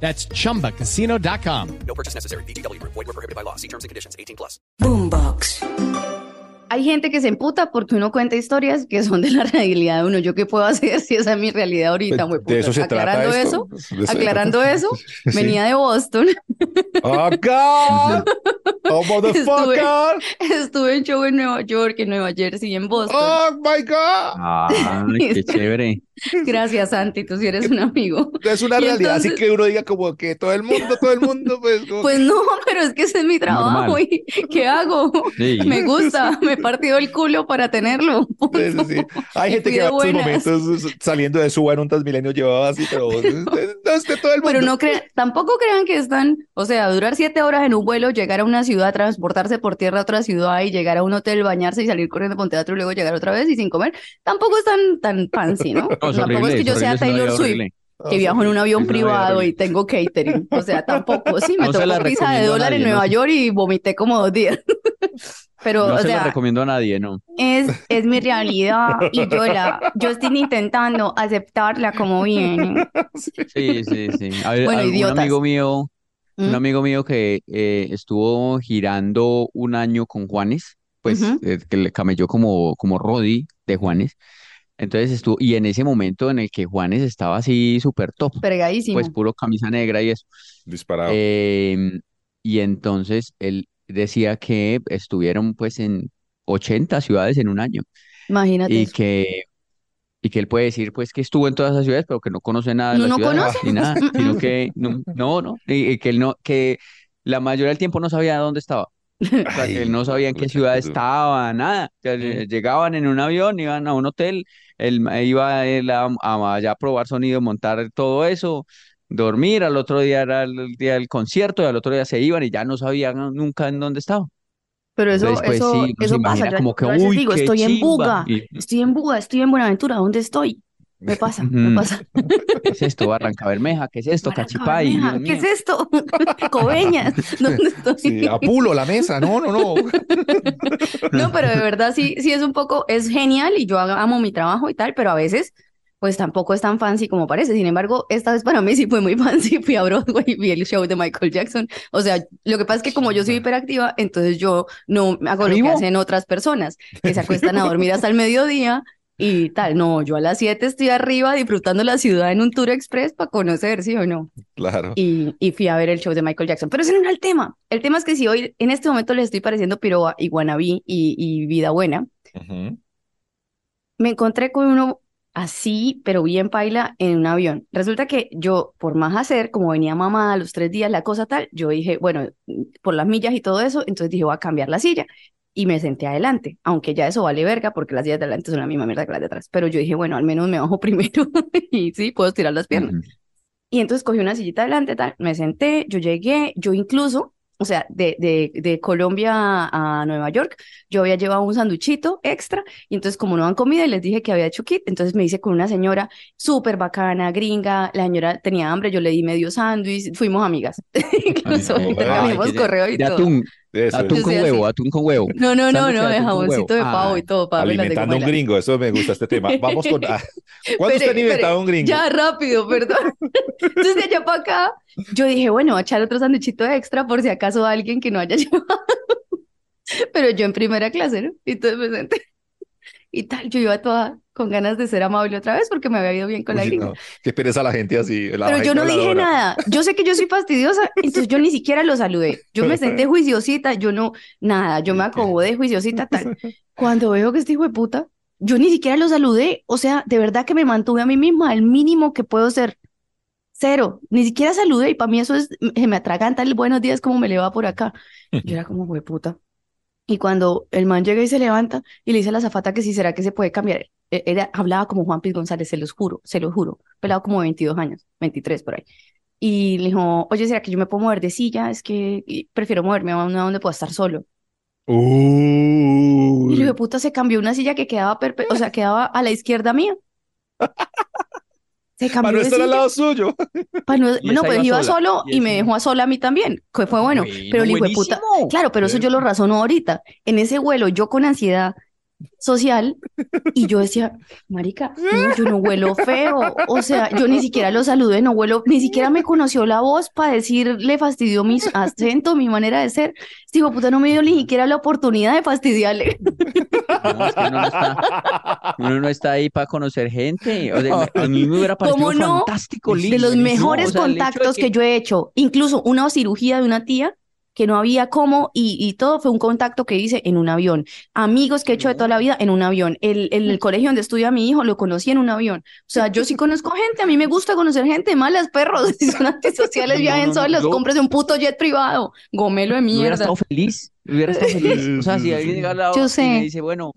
That's chumbacasino.com. No purchase necessary. BGW. Void were prohibited by law. See terms and conditions. 18 plus. Boombox. Hay gente que se emputa porque uno cuenta historias que son de la realidad de uno. ¿Yo qué puedo hacer si esa es mi realidad ahorita? Pues, hueputa? de eso se trata aclarando esto. eso, De eso- aclarando eso, Sí. venía de Boston, ¡Oh, God! ¡Oh, motherfucker! estuve en show en Nueva York, en Nueva Jersey, en Boston. ¡Oh, my God! Ay, qué chévere. Gracias, Santi, tú sí eres un amigo. Es una Y realidad, así entonces- que uno diga como que todo el mundo, todo el mundo, pues... como Pues no, pero es que ese es mi trabajo Normal. y ¿qué hago? Sí. Me gusta, me he partido el culo para tenerlo. punto. Sí, sí, sí. Hay gente que a sus momentos saliendo de suba en un Transmilenio llevaba así, pero no es de todo el mundo. Pero no crean, tampoco crean que están, o sea, durar siete horas en un vuelo, llegar a una ciudad, transportarse por tierra a otra ciudad y llegar a un hotel, bañarse y salir corriendo por un teatro y luego llegar otra vez y sin comer, tampoco es tan, tan fancy, ¿no? No, es tampoco horrible, es que yo es sea Taylor Swift, horrible. que viajo en un avión privado y tengo catering, o sea, tampoco, sí, me No tocó la pizza de dólar en Nueva no. York y vomité como dos días. Pero, No o se la sea, recomiendo a nadie, ¿no? es, es mi realidad y yo la, yo estoy intentando aceptarla como viene. Sí, sí, sí. A ver, Bueno, a- un idiotas. amigo mío, un ¿Mm? amigo mío que eh, estuvo girando un año con Juanes, pues eh, que le camelló como, como Roddy de Juanes. Entonces estuvo, y en ese momento en el que Juanes estaba así súper top, Fregadísimo. pues puro camisa negra y eso. Disparado. Em, y entonces él decía que estuvieron pues en 80 ciudades en un año Imagínate y eso. que, y que él puede decir pues que estuvo en todas esas ciudades pero que no conoce nada de No, las no ciudades conoce. ni nada, sino que no, no, no, y, y que él no, que la mayoría del tiempo no sabía dónde estaba. O sea, que él no sabía en qué ciudad estaba, nada. Que Mm. Llegaban en un avión, iban a un hotel, él ma- iba él a, a- allá a probar sonido, montar todo eso, dormir, al otro día era el día del concierto y al otro día se iban y ya no sabían nunca en dónde estaba. Pero eso, Entonces, pues eso, sí, eso pasa. Yo, como que, yo a veces uy, digo, estoy en. Buga, Y- estoy en Buga, estoy en Buenaventura, ¿dónde estoy? Me pasa, me pasa. ¿Qué es esto? Barranca Bermeja, ¿qué es esto? Cachipay, ¿Qué es esto? Coveñas, ¿dónde estoy? Sí, Apulo, la mesa, no, no, no. No, pero de verdad sí, sí es un poco, es genial y yo amo mi trabajo y tal, pero a veces pues tampoco es tan fancy como parece. Sin embargo, esta vez para mí sí fue muy fancy. Fui a Broadway, vi el show de Michael Jackson. O sea, lo que pasa es que como yo soy hiperactiva, entonces yo no hago lo que hacen otras personas, que se acuestan a dormir hasta el mediodía y tal. No, yo a las 7 estoy arriba disfrutando la ciudad en un tour express para conocer, ¿sí o no? Claro. y, y fui a ver el show de Michael Jackson. Pero ese no era el tema. El tema es que si hoy en este momento les estoy pareciendo piroa y wannabe y, y vida buena, Ujú. me encontré con uno así, pero bien paila, en un avión. Resulta que yo, por más hacer, como venía mamá a los tres días, la cosa tal, yo dije, bueno, por las millas y todo eso, entonces dije, voy a cambiar la silla. Y me senté adelante, aunque ya eso vale verga porque las sillas de adelante son la misma mierda que las de atrás. Pero yo dije, bueno, al menos me bajo primero y sí, puedo estirar las piernas. Y entonces cogí una sillita adelante, tal, me senté, yo llegué, yo incluso, o sea, de, de, de Colombia a, Nueva York, yo había llevado un sanduchito extra, y entonces como no dan comida y les dije que había hecho kit, entonces me hice con una señora súper bacana, gringa, la señora tenía hambre, yo le di medio sándwich, fuimos amigas, incluso Ay, intercambiamos Ay, correo y de todo. atún, Eso, atún con huevo, así. atún con huevo. No, no, no, no, con jaboncito de pavo y todo para alimentando a un gringo, eso me gusta este tema. Vamos con. ah, ¿Cuándo usted ha espere, un gringo? Ya, rápido, perdón. Entonces, de allá para acá, yo dije, bueno, voy a echar otro sanduchito extra por si acaso alguien que no haya llevado. Pero yo en primera clase, ¿no? Y entonces me senté. Y tal, yo iba toda con ganas de ser amable otra vez porque me había ido bien con la Uy, gringa. no, qué pereza la gente así. la Pero yo no dije nada. Yo sé que yo soy fastidiosa, entonces yo ni siquiera lo saludé. Yo me senté juiciosita, yo no, nada, yo me acomodé juiciosita, tal. Cuando veo que este hijo de puta, yo ni siquiera lo saludé. O sea, de verdad que me mantuve a mí misma al mínimo que puedo ser. Cero. Ni siquiera saludé y para mí eso es, se me atraganta el buenos días como me le va por acá. Yo era como, de puta. Y cuando el man llega y se levanta y le dice a la zafata que si será que se puede cambiar, era, hablaba como Juan Piz González, se los juro, se los juro, pelado como de 22 años, 23 por ahí. y le dijo, oye, ¿será que yo me puedo mover de silla? Es que y prefiero moverme a una donde pueda estar solo. Y el hijo de Uy. puta se cambió una silla que quedaba, perpe- o sea, quedaba a la izquierda mía. Se Para cambió no de estar al lado suyo. no, no, pues iba sola, solo y y me dejó a sola a mí también, que fue bueno. Pero el hijo de puta, claro, pero eso yo lo razono ahorita. En ese vuelo, yo con ansiedad social, y yo decía, marica, no, yo no huelo feo. O sea, yo ni siquiera lo saludé, no huelo, ni siquiera me conoció la voz para decir, le fastidió mi acento, mi manera de ser. De puta no me dio ni siquiera la oportunidad de fastidiarle. No, es que uno no está, uno no está ahí para conocer gente. O sea, a mí me hubiera parecido ¿Cómo no? fantástico, De lindo. los mejores o sea, de contactos que yo he hecho, incluso una cirugía de una tía que no había cómo y, y todo fue un contacto que hice en un avión. Amigos que he hecho de toda la vida en un avión. El, el, el colegio donde estudia mi hijo lo conocí en un avión. O sea, yo sí conozco gente, a mí me gusta conocer gente, malas perros, si son antisociales, viajen no, no, solos, yo- cómprese un puto jet privado, gomelo de Hubiera mierda. estado feliz, hubiera estado feliz. O sea, si alguien llega al lado Yo y me sé. dice, bueno,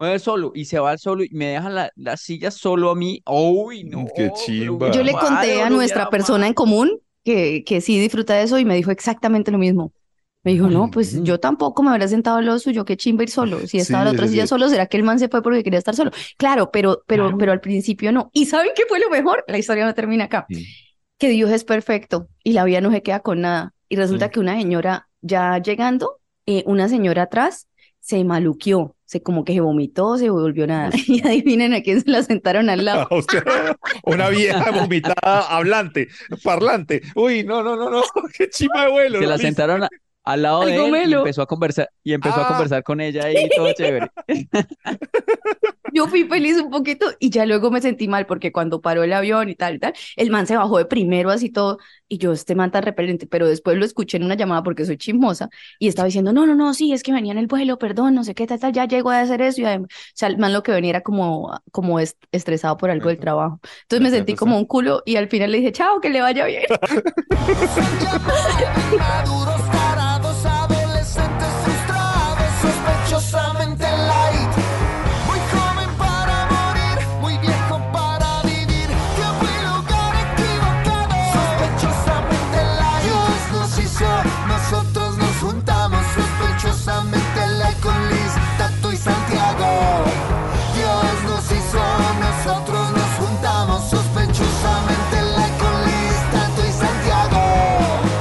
ir solo, y se va al solo y me dejan la, la silla solo a mí, uy, no. Qué lo chimba. hubiera Yo le conté a nuestra hubiera persona en común que, que sí disfruta de eso y me dijo exactamente lo mismo. Me dijo, no, pues yo tampoco me habría sentado al lado suyo, qué chimba ir solo. Si estaba la Sí, otra sí, silla sí. solo, ¿será que el man se fue porque quería estar solo? Claro, pero, pero, Claro. pero al principio no. ¿Y saben qué fue lo mejor? La historia no termina acá. Sí. Que Dios es perfecto y la vida no se queda con nada. Y resulta Sí. que una señora, ya llegando, eh, una señora atrás se maluqueó, se como que se vomitó, se volvió nada. Y adivinen a quién se la sentaron al lado. Una vieja vomitada, hablante, parlante. Uy, no, no, no, no. Qué chimba de vuelo. Se ¿no la sentaron a- al lado de él y empezó a conversar, y empezó a Ah. conversar con ella y todo chévere. Yo fui feliz un poquito y ya luego me sentí mal porque cuando paró el avión y tal y tal, el man se bajó de primero así todo y yo este man tan repelente, pero después lo escuché en una llamada porque soy chismosa y estaba diciendo, no, no, no, sí, es que venía en el vuelo, perdón, no sé qué tal, tal, ya llegó a hacer eso y además, o sea, el man lo que venía era como, como est- estresado por algo del trabajo. Entonces me sentí como un culo y al final le dije, chao, que le vaya bien.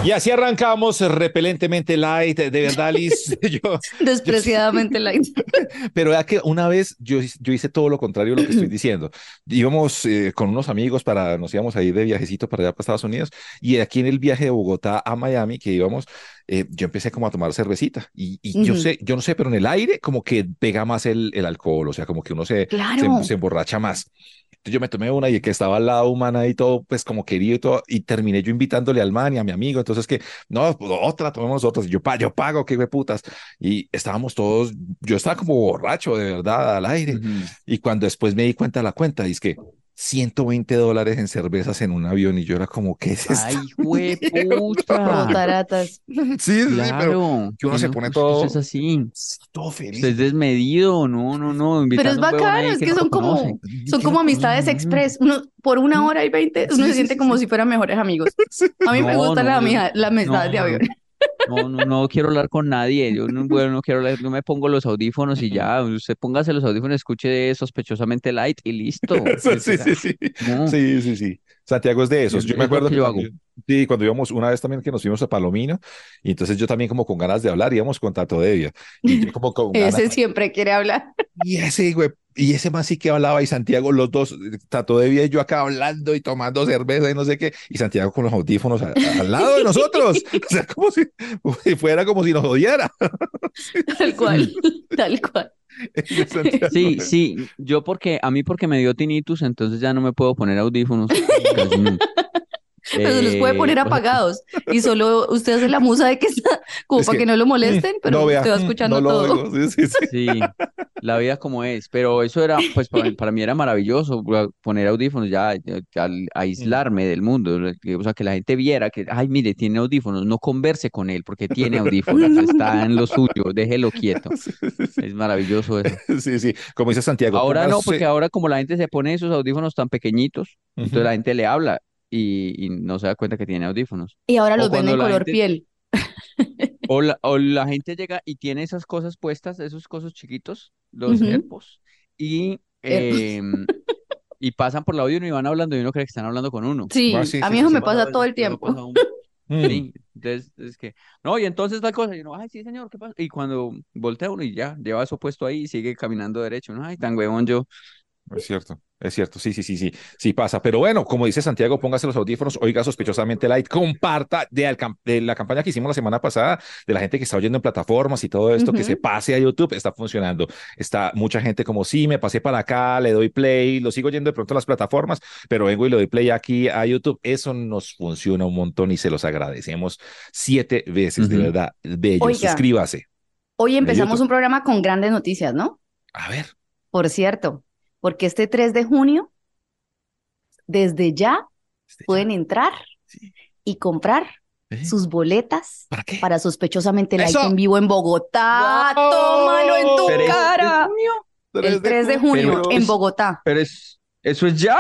Y así arrancamos repelentemente light, de verdad, Liz. Yo, Despreciadamente light. pero vea que una vez yo, yo hice todo lo contrario a lo que estoy diciendo. Íbamos eh, con unos amigos para, nos íbamos a ir de viajecito para allá para Estados Unidos y aquí en el viaje de Bogotá a Miami que íbamos, eh, yo empecé como a tomar cervecita y, y yo Ujú. sé, yo no sé, pero en el aire como que pega más el, el alcohol, o sea, como que uno se, se, Claro. se emborracha más. Entonces yo me tomé una y el que estaba al lado humana y todo, pues como querido y todo, y terminé yo invitándole al man y a mi amigo, entonces que, no, pues, otra, tomemos otras, y yo, pa, yo pago, qué putas, y estábamos todos, yo estaba como borracho de verdad al aire, y cuando después me di cuenta de la cuenta, es que 120 dólares en cervezas en un avión, y yo era como, ¿qué es esto? Ay, jueputa. Botaratas. sí, sí, sí, pero Claro. que uno que se no, pone todo- es así. sí, todo feliz. Es desmedido. No, no, no. Pero es bacano, es que son como, conoce. son como amistades express. Uno, por una hora y veinte, uno Sí, se siente sí, como sí. si fueran mejores amigos. A mí me No, gusta no, la, yo- amija- la amistad de no, avión. No, no, no quiero hablar con nadie. Yo no, bueno, no quiero hablar. Yo me pongo los audífonos y ya. Usted póngase los audífonos, escuche sospechosamente light y listo. Sí, sí, sí, sí. No. Sí, sí, sí. Santiago es de esos. Es- Yo me acuerdo que que yo hago. también- sí, cuando íbamos una vez también que nos fuimos a Palomino, y entonces yo también como con ganas de hablar, íbamos con Tato Devia. Y yo como con ganas, Ese siempre quiere hablar. y ese güey, y ese más sí que hablaba, y Santiago, los dos, Tato Devia y yo acá hablando y tomando cerveza y no sé qué, y Santiago con los audífonos al lado de nosotros. O sea, como si fuera como si nos odiara. Tal cual, tal cual. Y Santiago- Sí, sí, yo porque, a mí porque me dio tinnitus, entonces ya no me puedo poner audífonos. casi nunca. Pero se los puede Eh, poner sea, apagados y solo usted hace la musa de que está, como Es para que, que no lo molesten, pero no, vea, usted va mm, escuchando no lo todo. oigo. Sí, sí, sí. Sí, la vida como es, pero eso era, pues para, para mí era maravilloso poner audífonos, ya, ya- aislarme del mundo, o sea, que la gente viera que, ay, mire, tiene audífonos, no converse con él porque tiene audífonos, está en lo suyo, déjelo quieto. Es maravilloso eso. Sí, sí. Como dice Santiago. Ahora no, porque ahora como la gente se pone esos audífonos tan pequeñitos, entonces Ujú. la gente le habla y, y no se da cuenta que tiene audífonos. Y ahora los venden color gente- piel. O la, o la gente llega y tiene esas cosas puestas, esos cosas chiquitos, los Ujú. AirPods, y, em, y pasan por la audio y van hablando y uno cree que están hablando con uno. Sí, Ah, sí, a mí sí, eso sí. me pasa todo el tiempo. Mm. Sí, entonces es que, no, y entonces tal cosa, y uno, ay, sí, señor, ¿qué pasa? Y cuando voltea uno y ya, lleva eso puesto ahí y sigue caminando derecho, ¿no? Ay, tan huevón yo. Es cierto, es cierto, sí, sí, sí, sí, sí pasa. Pero bueno, como dice Santiago, póngase los audífonos, oiga sospechosamente light, comparta de, la campaña que hicimos la semana pasada, de la gente que está oyendo en plataformas y todo esto, que se pase a YouTube, está funcionando. Está mucha gente como, sí, me pasé para acá, le doy play, lo sigo oyendo de pronto a las plataformas, pero vengo y le doy play aquí a YouTube. Eso nos funciona un montón y se los agradecemos siete veces, de verdad, bello. Oiga. Suscríbase. Hoy empezamos un programa con grandes noticias, ¿no? A ver. Por cierto, porque este 3 de junio, desde ya este, pueden entrar Sí. y comprar ¿eh? sus boletas ¿Para qué? para sospechosamente Light ¡Eso! en vivo en Bogotá. ¡Wow! ¡Tómalo en tu Pero es- cara! El 3 de junio Pero en es- Bogotá. Pero es, eso es ya.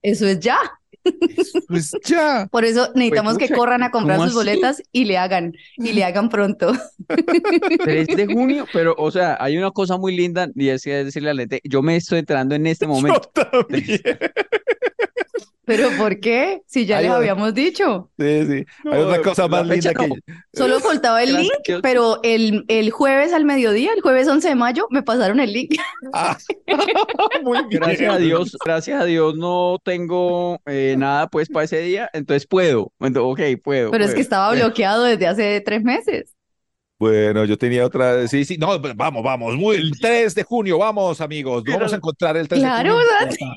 Eso es ya. Pues ya. Por eso necesitamos que corran a comprar ¿cómo sus así? boletas y le hagan, y le hagan pronto. 3 de junio, pero, o sea, hay una cosa muy linda y es que decirle a la gente, yo me estoy enterando en este momento. Yo también. ¿Pero por qué? Si ya Ay, les habíamos dicho. Sí, sí. Hay No, una cosa más linda que. Solo faltaba el link, pero el, el jueves al mediodía, el jueves 11 de mayo, me pasaron el link. Ah, muy bien. Gracias a Dios, gracias a Dios no tengo eh, nada pues para ese día, entonces puedo. Entonces, ok, puedo. Pero es que estaba bloqueado desde hace tres meses. Bueno, yo tenía otra. Sí, sí. No, pero vamos, vamos. Muy, el 3 de junio, vamos, amigos. Vamos a encontrar el 3 Claro, de junio.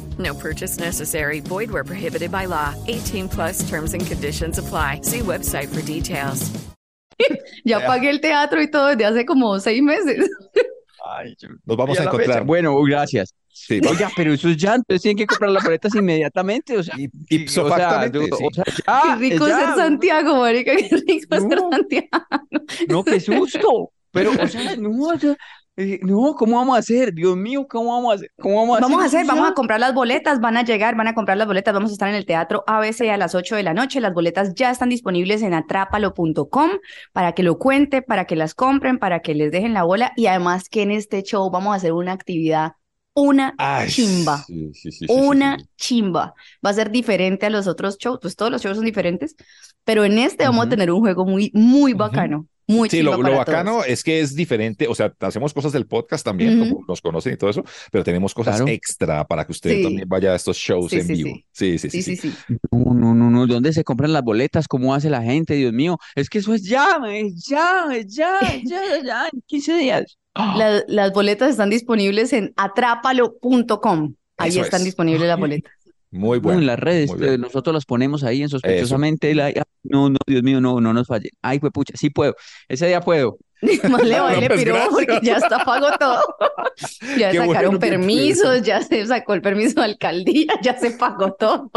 No purchase necessary. Void where prohibited by law. 18 plus terms and conditions apply. See website for details. Ya pagué el teatro y todo desde hace como seis meses. Ay, yo- Nos vamos a encontrar. fecha. Bueno, gracias. Sí. Oiga, pero eso es ya, entonces tienen que comprar las boletas inmediatamente, o sea, Y- y- o sea, factamente, yo- sí. o sea, ya, Qué rico ya, ser Santiago, marica, qué rico ser No. Santiago. No, qué susto. Pero, o sea, no, o sea, no, ¿cómo vamos a hacer? Dios mío, ¿cómo vamos a hacer? ¿Cómo vamos a Vamos a hacer vamos a comprar las boletas, van a llegar, van a comprar las boletas, vamos a estar en el Teatro ABC a las 8 de la noche. Las boletas ya están disponibles en atrápalo.com para que lo cuente, para que las compren, para que les dejen la bola y además que en este show vamos a hacer una actividad, una Ay, chimba. sí, sí, sí, sí, una chimba. Va a ser diferente a los otros shows, pues todos los shows son diferentes, pero en este vamos a tener un juego muy, muy bacano, muy Sí, lo, lo bacano todos. es que es diferente, o sea, hacemos cosas del podcast también, como nos conocen y todo eso, pero tenemos cosas Claro. extra para que usted Sí. también vaya a estos shows Sí, en sí, vivo. Sí, sí, sí, Sí, sí. sí, sí. No, no, no, no, ¿dónde se compran las boletas? ¿Cómo hace la gente? Dios mío, es que eso es ya, es ya, es ya, ya, ya, en 15 días. La- las boletas están disponibles en atrápalo.com. Ahí Eso están es. disponibles las boletas. Muy No, bueno. en las redes, eh, nosotros las ponemos ahí en sospechosamente. la- no, no, Dios mío, no, no nos fallen. Ay, pues pucha, sí puedo. Ese día puedo. Más le vale, pues, piró, porque ya está pago todo. Ya Qué sacaron bueno permisos, ya se sacó el permiso de alcaldía, ya se pagó todo.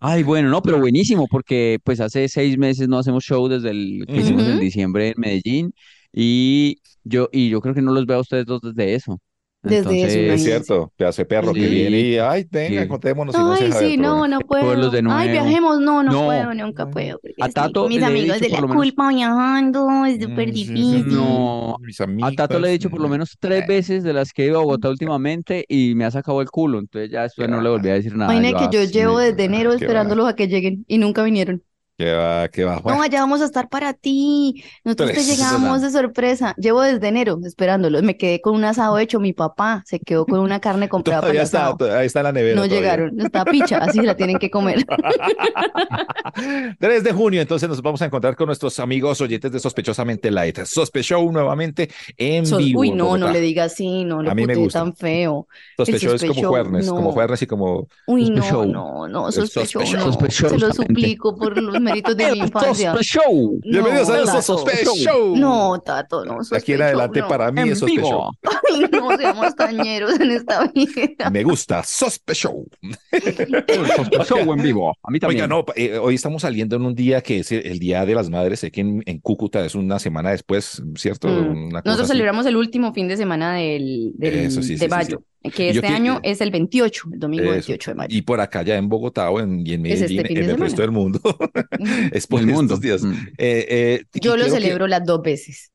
Ay, bueno, no, pero buenísimo, porque pues hace seis meses no hacemos show desde el que hicimos en diciembre en Medellín y yo, y yo creo que no los veo a ustedes dos desde eso. Desde eso, Entonces, Es imagínate. cierto, pedazo de perro que viene y, ay, venga, Sí. contémonos y no se Ay, sí, no, no puedo. De Ay, viajemos, no, no No. puedo, nunca puedo. A es Tato mis le he amigos dicho de por la lo menos- culpa viajando, es súper Mm, sí, difícil. No, Mis A Tato le he dicho por lo menos tres Eh. veces de las que he ido a Bogotá últimamente y me ha sacado el culo, entonces ya después no le volví a decir nada. Imagínate que yo ah, llevo sí, desde enero va. esperándolos a que lleguen y nunca vinieron. Que va, que va. No, allá vamos a estar para ti. Nosotros te llegamos de sorpresa. Llevo desde enero esperándolos. Me quedé con un asado hecho. Mi papá se quedó con una carne comprada para el está, ahí está la nevera. No todavía. llegaron. Está picha, así se la tienen que comer. 3 de junio, entonces nos vamos a encontrar con nuestros amigos oyentes de Sospechosamente Light. Sospechó nuevamente en Sos- vivo. Uy, no, no le diga así, no le A mí me gusta. tan feo. Sospechó es como Juernes, como no. Juernes y como. Uy, no, no, no, El sospecho, sospechó. no. Se lo suplico por los méritos de mi El infancia. Sospe Show. Bienvenidos No, a Tato. nuestro Sospe Show. No, Tato, no. De aquí en adelante no. para mí En es Sospe vivo. Show. Ay, no seamos tañeros en esta vida. Me gusta Sospe Show. El Sospe Show en vivo. A mí también. Oiga, no, eh, hoy estamos saliendo en un día que es el, el Día de las Madres. Sé que en, en Cúcuta es una semana después, ¿cierto? Mm. Una cosa Nosotros así. celebramos el último fin de semana del, del- Eso, sí, sí, de sí, mayo, que este que- año es el 28, el domingo Eso. 28 de mayo. Y por acá ya en Bogotá o en, y en Es este Medellín, fin de en el semana. resto del mundo, es por el estos mundo. días. Mm. Eh, eh, Yo lo que- celebro las dos veces.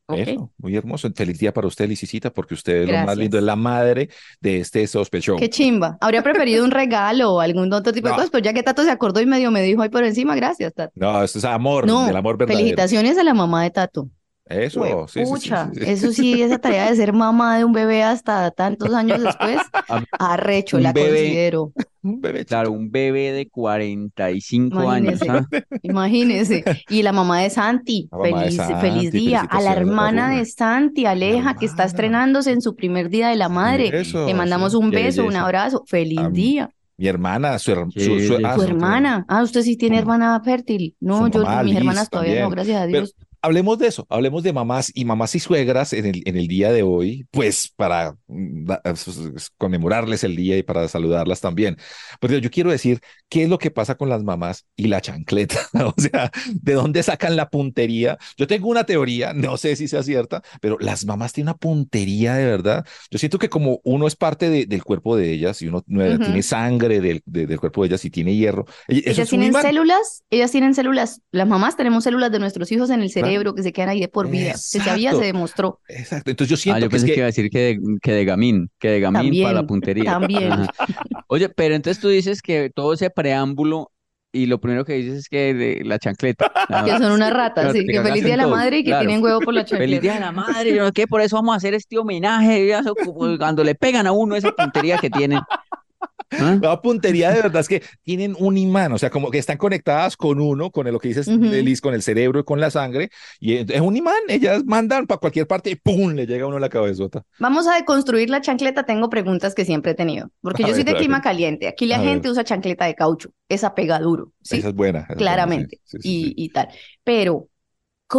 muy hermoso. Feliz día para usted, Licicita, porque usted es lo más lindo, es la madre de este sospechoso. Qué chimba. Habría preferido un regalo o algún otro tipo de cosas, pero ya que Tato se acordó y medio me dijo ahí por encima, gracias, Tato. No, esto es amor, No, del amor verdadero. felicitaciones a la mamá de Tato. Eso, sí, sí, sí, Pucha, sí, sí. eso sí, esa tarea de ser mamá de un bebé hasta tantos años después, arrecho, Un la bebé. considero. Un bebé Claro, un bebé de 45 años. Imagínese. ¿ah? Imagínese. Y la mamá de Santi, de feliz, Santi, feliz día. A la hermana de Santi, Aleja, que está estrenándose en su primer día de la madre. Eso, Le mandamos sí, un beso, un abrazo. Feliz día. Mi hermana, su, her- su, su- ah, su- hermana. Ah, usted sí tiene Su- hermana fértil. No, yo, mis hermanas todavía no, gracias a Pero- Dios. Hablemos de eso, hablemos de mamás y mamás y suegras en el, en el día de hoy, pues para mm, conmemorarles el día y para saludarlas también. Pero yo quiero decir, ¿qué es lo que pasa con las mamás y la chancleta? O sea, ¿de dónde sacan la puntería? Yo tengo una teoría, no sé si sea cierta, pero las mamás tienen una puntería de verdad. Yo siento que como uno es parte de- del cuerpo de ellas y uno no- Ujú. tiene sangre del, de- del cuerpo de ellas y tiene hierro, e- Ellas tienen células, ellas tienen células, las mamás tenemos células de nuestros hijos en el Claro. Cerebro que se quedan ahí de por vida. Se sabía, Exacto. se demostró. Exacto. Entonces yo Ah, siento yo que es pensé que que iba a decir que de, que de gamín, que de gamín para la También, puntería. también. Ajá. Oye, pero entonces tú dices que todo ese preámbulo y lo primero que dices es que de la chancleta. Que son unas ratas, sí, que feliz día de la madre y que claro. tienen huevo por la Feliz chancleta. día de la madre, no qué, por eso vamos a hacer este homenaje, cuando le pegan a uno esa puntería que tienen. ¿Ah? La puntería de verdad es que tienen un imán, o sea, como que están conectadas con uno, con el- lo que dices, Ujú. Liz, con el cerebro y con la sangre, y es un imán, ellas mandan para cualquier parte y ¡pum! le llega a uno la cabezota. Vamos a deconstruir la chancleta. Tengo preguntas que siempre he tenido, porque A yo soy de a clima caliente. Aquí la A gente ver. usa chancleta de caucho, esa pega duro, ¿sí? Esa es buena. esa es buena, Claramente. sí, sí, sí, y, y tal. Pero,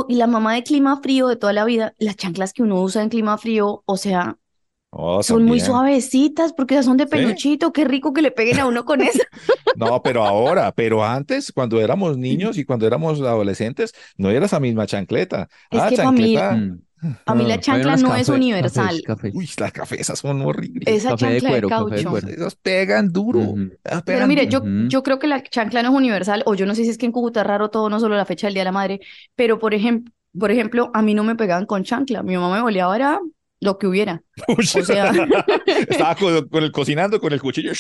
y la mamá de clima frío de toda la vida, las chanclas que uno usa en clima frío, o sea, Oh, son muy suavecitas porque esas son de Sí. peluchito. Qué rico que le peguen a uno con eso. No, pero ahora, pero antes, cuando éramos niños y cuando éramos adolescentes, no era esa misma chancleta. Es ah, que mí- chancleta. Mm. A mí la Ah, chancla no es universal. cafés, cafés. Uy, las cafés son horribles. Esa chancla de cuero, de caucho. Esas pegan duro. Esas Pero mire, duro. yo, yo creo que la chancla no es universal, o yo no sé si es que en Cúcuta es raro todo, no solo la fecha del Día de la Madre, pero por ejemplo, por ejemplo, a mí no me pegaban con chancla, mi mamá me boleaba era lo que hubiera. Uy, O sea, Estaba con, con el cocinando con el cuchillo.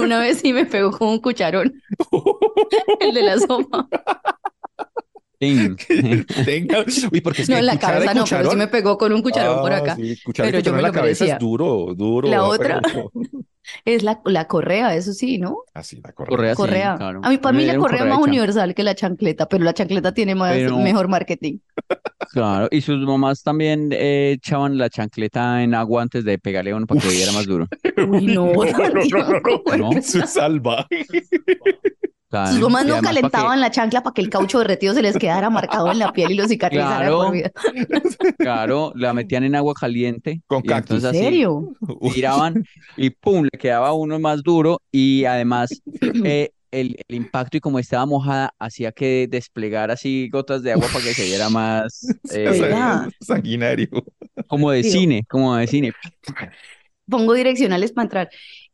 una vez sí me pegó con un cucharón, el de la sopa. Tenga- Uy, porque es No, que en la cabeza no, pero sí me pegó con un cucharón por Ah, acá. sí, Pero yo me en la lo cabeza merecía. es duro, duro. La otra. Es la, la correa, eso sí, ¿no? Así, la correa. Correa, sí, Correa. claro. A mí, para mí la correa es más hecha. universal que la chancleta, pero la chancleta tiene más, Pero- mejor marketing. Claro, y sus mamás también eh, echaban la chancleta en agua antes de pegarle a uno para que diera más duro. Uy, no, No, no, no, no, Santiago, no, ¿no? Eso es salvaje. Claro, Sus y no que- calentaban la chancla para que el caucho derretido se les quedara marcado en la piel y lo cicatrizara Claro. por vida. Claro, la metían en agua caliente Con cactus. ¿En serio? Tiraban y pum, le quedaba uno más duro y además eh, el, el impacto y como estaba mojada hacía que desplegara así gotas de agua para que se viera más eh. Sanguinario. como de Digo- cine, como de cine. Pongo direccionales para entrar.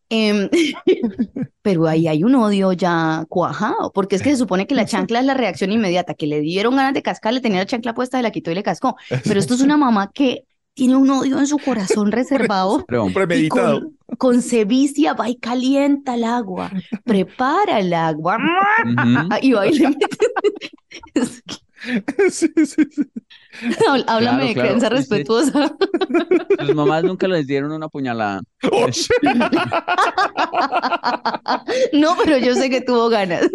Em, pero ahí hay un odio ya cuajado, porque es que se supone que la chancla es la reacción inmediata, que le dieron ganas de cascar, le tenía la chancla puesta, se la quitó y le cascó. Pero esto es una mamá que tiene un odio en su corazón reservado Pero, y Premeditado. con, con sevicia va y calienta el agua, prepara el agua y va y le mete. Sí, sí, sí. Háblame Claro, de claro, sí. respetuosa. Sus mamás nunca les dieron una puñalada. Uy. No, pero yo sé que tuvo ganas.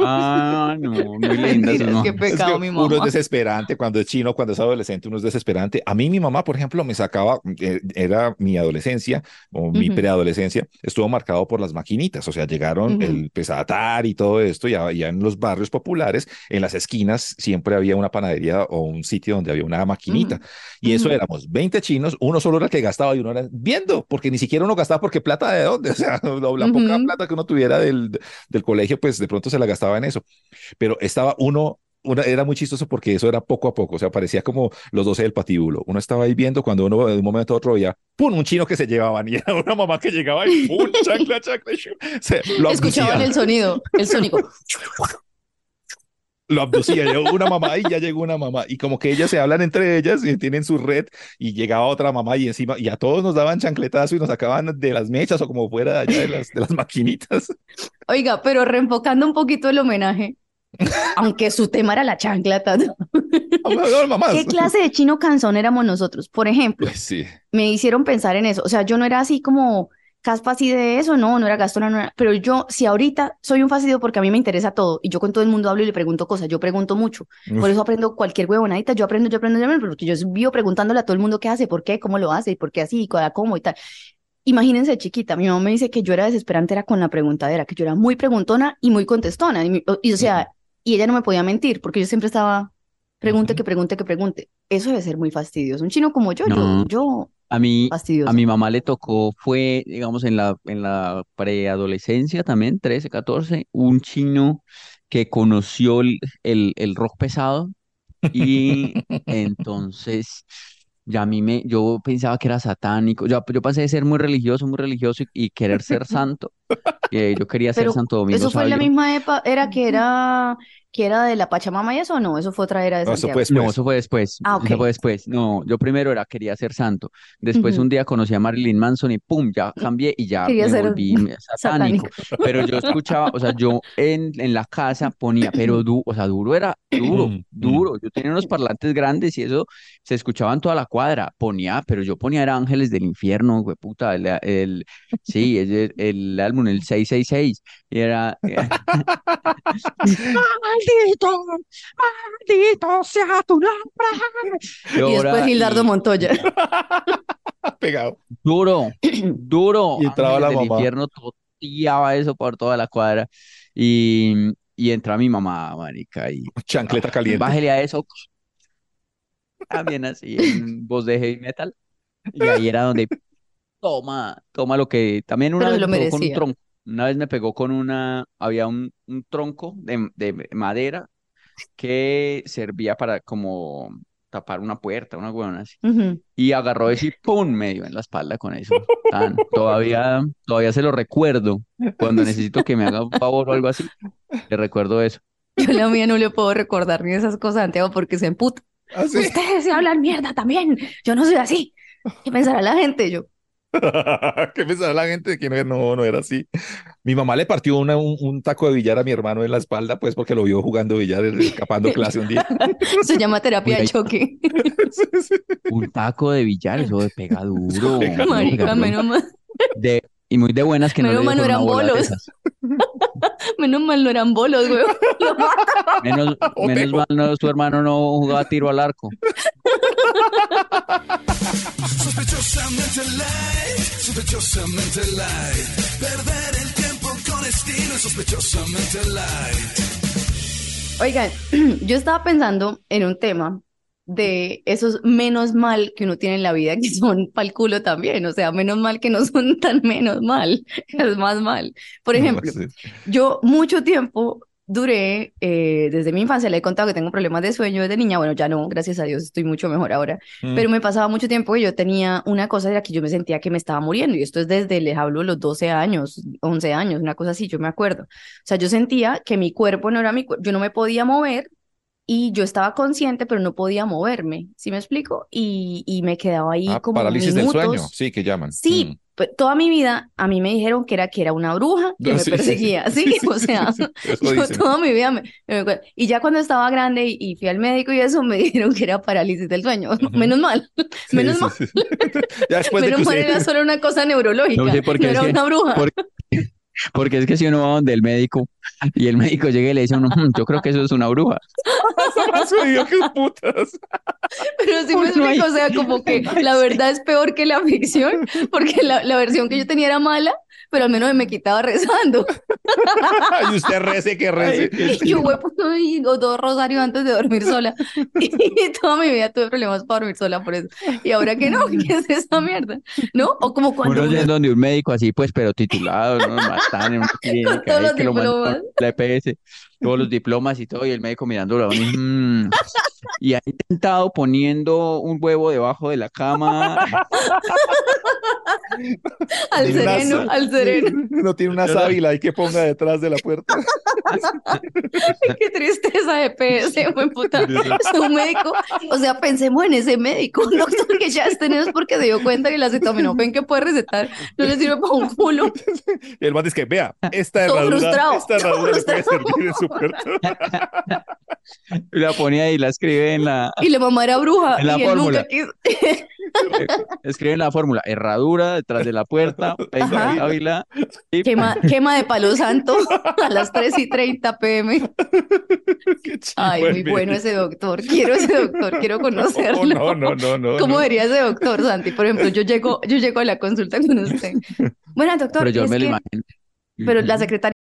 Ah, no, muy linda mamá. qué Es que pecado mi uno es mamá. desesperante cuando es chino, cuando es adolescente, uno es desesperante. A mí mi mamá, por ejemplo, me sacaba, eh, era mi adolescencia o mi Ujú. preadolescencia, estuvo marcado por las maquinitas, o sea, llegaron Ujú. el pesatar y todo esto, y ya en los barrios populares, en las esquinas, siempre había una panadería o un sitio donde había una maquinita. Y eso éramos 20 chinos, uno solo era el que gastaba y uno era viendo, porque ni siquiera uno gastaba porque plata de dónde, o sea, la, la poca Ujú. plata que uno tuviera del, del colegio, pues de pronto se la gastaba en eso pero estaba uno, una- era muy chistoso porque eso era poco a poco, o sea, parecía como los 12 del patíbulo. Uno estaba ahí viendo cuando uno de un momento a otro veía, ¡pum! un chino que se llevaban y era una mamá que llegaba y ¡pum! chancla, chancla, shu, se, lo Escuchaban el sonido, el sónico. lo abducía, llegó una mamá y ya llegó una mamá y como que ellas se hablan entre ellas y tienen su red y llegaba otra mamá y encima y a todos nos daban chancletazo y nos sacaban de las mechas o como fuera de allá de las, de las maquinitas. Oiga, pero reenfocando un poquito el homenaje, aunque su tema era la chancla, tato, Mamás. ¿qué clase de chino cansón éramos nosotros? Por ejemplo, Pues sí. me hicieron pensar en eso. O sea, yo no era así como caspa así de eso, no, no era gastona, no era- pero yo, si ahorita soy un fastidio porque a mí me interesa todo y yo con todo el mundo hablo y le pregunto cosas, yo pregunto mucho. Por eso aprendo cualquier huevonadita, yo aprendo, yo aprendo, yo aprendo, porque yo vivo preguntándole a todo el mundo qué hace, por qué, cómo lo hace, y por qué así, y cómo y tal. Imagínense, chiquita, mi mamá me dice que yo era desesperante, era con la preguntadera, que yo era muy preguntona y muy contestona. Y, mi- y, o sea, y ella no me podía mentir, porque yo siempre estaba, pregunte, Ujú. que pregunte, que pregunte. Eso debe ser muy fastidioso. Un chino como yo, No. yo, yo, A mí, fastidioso. a mi mamá le tocó, fue, digamos, en la, en la preadolescencia también, 13, 14, un chino que conoció el, el, el rock pesado y entonces ya a mí me, yo pensaba que era satánico, yo, yo pasé de ser muy religioso, muy religioso y, y querer ser santo, eh, yo quería ser Pero Santo Domingo eso fue en la misma época, era que era, que era de la Pachamama y eso, o no, eso fue otra era de No, eso Santiago. No, después. eso fue después. Ah, Eso ok. fue después. No, yo primero era quería ser santo. Después un día conocí a Marilyn Manson y pum, ya cambié y ya Quería me ser volví satánico. satánico. Pero yo escuchaba, o sea, yo en, en la casa ponía, pero du, o sea, duro era duro, Mm, duro. Yo tenía unos parlantes grandes y eso se escuchaba en toda la cuadra. Ponía, pero yo ponía era Ángeles del Infierno, güey, puta, el, el- sí, el, el álbum, el 666. Y era, maldito, maldito sea tu nombre. Y después ahora- Gildardo y- Montoya. Pegado. Duro, duro. Y entraba la mamá. infierno toteaba eso por toda la cuadra. Y, y entra mi mamá, marica, y Chancleta caliente. bájele a eso. También así, en voz de heavy metal. Y ahí era donde toma, toma lo que también una Pero vez lo con un tronco. Una vez me pegó con una, había un, un tronco de, de madera que servía para como tapar una puerta, una huevona así. Y agarró ese y ¡pum! me dio en la espalda con eso. Tan, todavía, todavía se lo recuerdo. Cuando necesito que me haga un favor o algo así, le recuerdo eso. Yo la mía no le puedo recordar ni esas cosas, Santiago, porque se emputa. Así. Ustedes se hablan mierda también. Yo no soy así. ¿Qué pensará la gente? Yo, ¿Qué pensará la gente de que no, no, no era así? Mi mamá le partió una- un, un taco de billar a mi hermano en la espalda, pues porque lo vio jugando billar, escapando clase un día. se llama terapia de choque. Sí, sí. Un taco de billar, eso de pega duro. Pega eso de Marica, pega duro. menos mal, De- y muy de buenas que no Menos dio mal no eran bolos. menos mal no eran bolos, güey. Menos, menos mal no, su hermano no jugaba tiro al arco. Sospechosamente light, sospechosamente light. Perder el tiempo con estilo es sospechosamente light. Oigan, yo estaba pensando en un tema de esos menos mal que uno tiene en la vida, que son pa'l culo también, o sea, menos mal que no son tan menos mal, es más mal. Por ejemplo, Sí. yo mucho tiempo duré, eh, desde mi infancia le he contado que tengo problemas de sueño desde niña, bueno, ya no, gracias a Dios, estoy mucho mejor ahora, Mm. pero me pasaba mucho tiempo que yo tenía una cosa de la que yo me sentía que me estaba muriendo, y esto es desde, les hablo, los 12 años, 11 años, una cosa así, yo me acuerdo. O sea, yo sentía que mi cuerpo no era mi cuerpo, yo no me podía mover y yo estaba consciente, pero no podía moverme, ¿sí me explico? Y, y me quedaba ahí Ah, como parálisis del sueño, minutos. sí, que llaman. Sí, Mm. Pe- toda mi vida a mí me dijeron que era que era una bruja que me sí, perseguía, ¿sí? Sí, sí, O sea, yo toda mi vida me, me- y ya cuando estaba grande y, y fui al médico y eso me dijeron que era parálisis del sueño. Menos mal, menos mal. Ya menos mal era solo una cosa neurológica, No sé por qué no es era una bruja. Porque es que si uno va donde el médico y el médico llega y le dice a uno, "Mm, yo creo que eso es una bruja. Más jodido que putas. Pero sí me explico, o sea, como que la verdad es peor que la ficción, porque la, la versión que yo tenía era mala, pero al menos me quitaba rezando. y usted rece que rece. Y yo, pues, ay, o dos rosarios antes de dormir sola. Y toda mi vida tuve problemas para dormir sola por eso. Y ahora que no, ¿qué es esa mierda? ¿No? O como cuando Uno yendo donde un médico así, pues, pero titulado, ¿no? Están en una clínica todos los que diplomas. con la EPS, todos los diplomas y todo, y el médico mirándolo y, mm. Y ahí tentado poniendo un huevo debajo de la cama. al una sereno, al sereno. No tiene una sábila ahí que ponga detrás de la puerta. Qué tristeza de PS, buen puta. Es un médico. O sea, pensemos en ese médico, un doctor que ya está en eso porque se dio cuenta que la acetaminofén que puede recetar no le sirve para un culo. Y el man dice que, vea, esta herradura, frustrado, esta herradura le puede servir en su la ponía ahí y la escribe en la, Y la mamá era bruja En la y él fórmula. nunca quiso. escribe en la fórmula, herradura detrás de la puerta. Ávila, y Quema, quema de palo santo a las 3 y 30 pm. Qué chido Ay, muy bueno ese doctor. Quiero ese doctor, quiero conocerlo. No, no, no, no. ¿Cómo no. vería ese doctor, Santi? Por ejemplo, yo llego, yo llego a la consulta con usted. Bueno, doctor, pero yo me lo que- imagino. pero la secretaria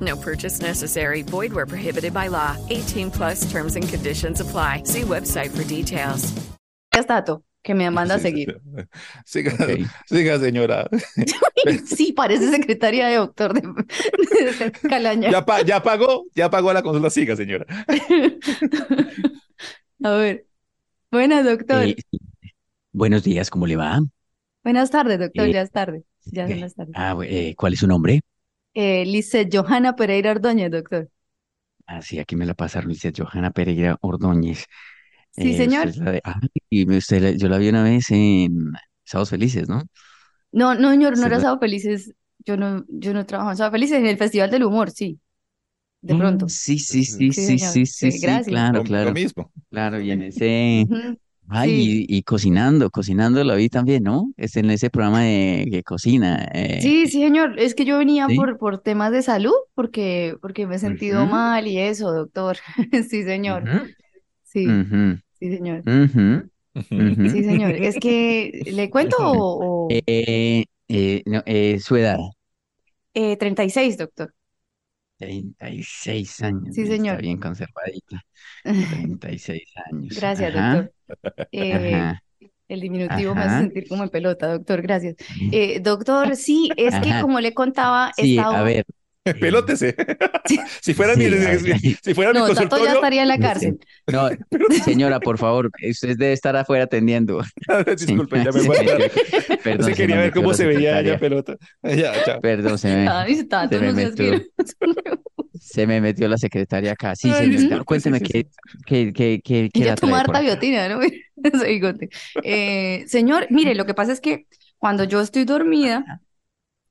No purchase necessary. Void where prohibited by law. 18 plus terms and conditions apply. See website for details. Tato, que me manda a seguir. Siga, señora. Sí, parece secretaria de doctor de, de Calaña. Ya, pa- ya pagó, ya pagó la consulta. Siga, señora. A ver. Buenas, doctor. Eh, buenos días, ¿cómo le va? Buenas tardes, doctor. eh, Ya es tarde. Ya eh, son las tardes. Ah, eh, ¿cuál es su nombre? Eh, Lizeth Johanna Pereira Ordóñez, doctor. Ah, sí, aquí me la pasaron, dice Johanna Pereira Ordóñez. Sí, Eh, señor. de- ah, y usted la- yo la vi una vez en Sábados Felices, ¿no? No, no, señor, no era la- Sábado Felices. Yo no, yo no trabajo en Sábado Felices, en el Festival del Humor, sí. De pronto. Mm, Sí, sí, sí, Sí, sí, sí, Sí, sí, claro, Lo, lo claro, mismo. claro, y en ese. Ay, Sí. y, y cocinando, cocinando la vi también, ¿no? Es en ese programa de que cocina, eh, Sí, sí, señor. Es que yo venía ¿sí? por, por temas de salud, porque, porque me he sentido mal y eso, doctor. Sí, señor. Sí, sí, señor. Sí, señor. Es que, ¿le cuento o, o- Eh, eh, no, eh, su edad, eh, 36, doctor? 36 años, Sí, está señor. bien conservadita, 36 años. Gracias, Ajá, doctor. Eh, ajá, el diminutivo me hace sentir como en pelota, doctor. Gracias. Eh, doctor, sí, es que como le contaba, he Sí, a ver. Pelótese. Si fuera mi, Sí, si, fuera mi No, Tato ya estaría en la cárcel. No, señora, por favor, usted debe estar afuera atendiendo. disculpe, ya me voy a. Perdón, Se quería ver cómo se veía ella pelota. Ya, chao. Perdón, se me, Ay, se me metió. asqueroso. se me metió la secretaria acá. Sí, Ay, señor. Cuénteme sí, sí, qué, qué, qué, qué, qué biotina, ¿no? Ese bigote. Eh, señor, mire, lo que pasa es que cuando yo estoy dormida,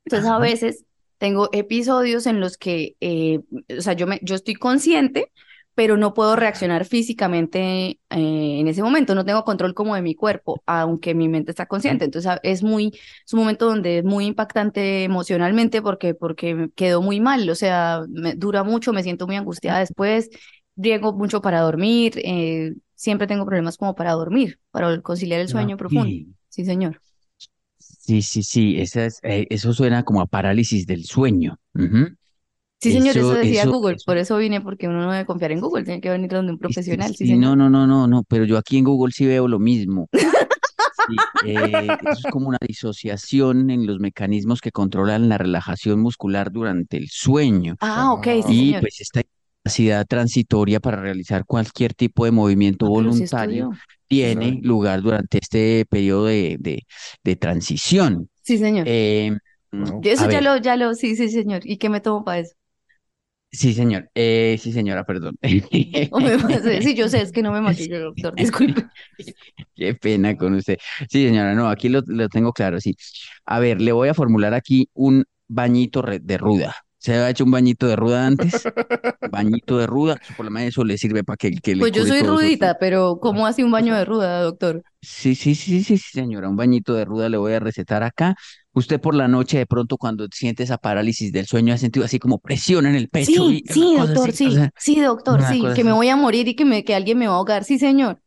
entonces a veces tengo episodios en los que, eh, o sea, yo, me, yo estoy consciente, pero no puedo reaccionar físicamente eh, en ese momento, no tengo control como de mi cuerpo, aunque mi mente está consciente. Entonces es muy, es un momento donde es muy impactante emocionalmente porque, porque me quedó muy mal, o sea, me, dura mucho, me siento muy angustiada después, riego mucho para dormir, eh, siempre tengo problemas como para dormir, para conciliar el sueño profundo. Sí, señor. Sí, sí, sí. Esa es, eh, eso suena como a parálisis del sueño. Sí, señor, eso Eso, decía eso, Google, eso. por eso vine, porque uno no debe confiar en Google, tiene que venir donde un Sí, profesional, sí, sí, señor. no, no, no, no, no, pero yo aquí en Google sí veo lo mismo. Sí, eh, eso es como una disociación en los mecanismos que controlan la relajación muscular durante el sueño. Ah, ok, sí, Y señor. pues esta capacidad transitoria para realizar cualquier tipo de movimiento Ah, sí voluntario tiene lugar durante este periodo de, de- de transición. Sí, señor. Eh. Yo eso ya ver, lo, ya lo, sí, sí, señor. ¿Y qué me tomo para eso? Sí, señor. Eh, sí, señora, perdón. O me. Sí, yo sé, es que no me maquillo, doctor, disculpe. Qué pena con usted. Sí, señora, no, aquí lo, lo tengo claro, sí. A ver, le voy a formular aquí un bañito de ruda. ¿Se ha hecho un bañito de ruda antes? Bañito de ruda, por lo menos eso le sirve para que, que le Pues yo soy rudita, pero ¿cómo hace un baño de ruda, doctor? Sí, sí, sí, sí, sí, señora, un bañito de ruda le voy a recetar acá. Usted por la noche, de pronto, cuando siente esa parálisis del sueño, ha sentido así como presión en el pecho Sí, y sí, doctor, así, sí, o sea, sí, doctor, sí, que me voy a morir y que, me, que alguien me va a ahogar, sí, señor.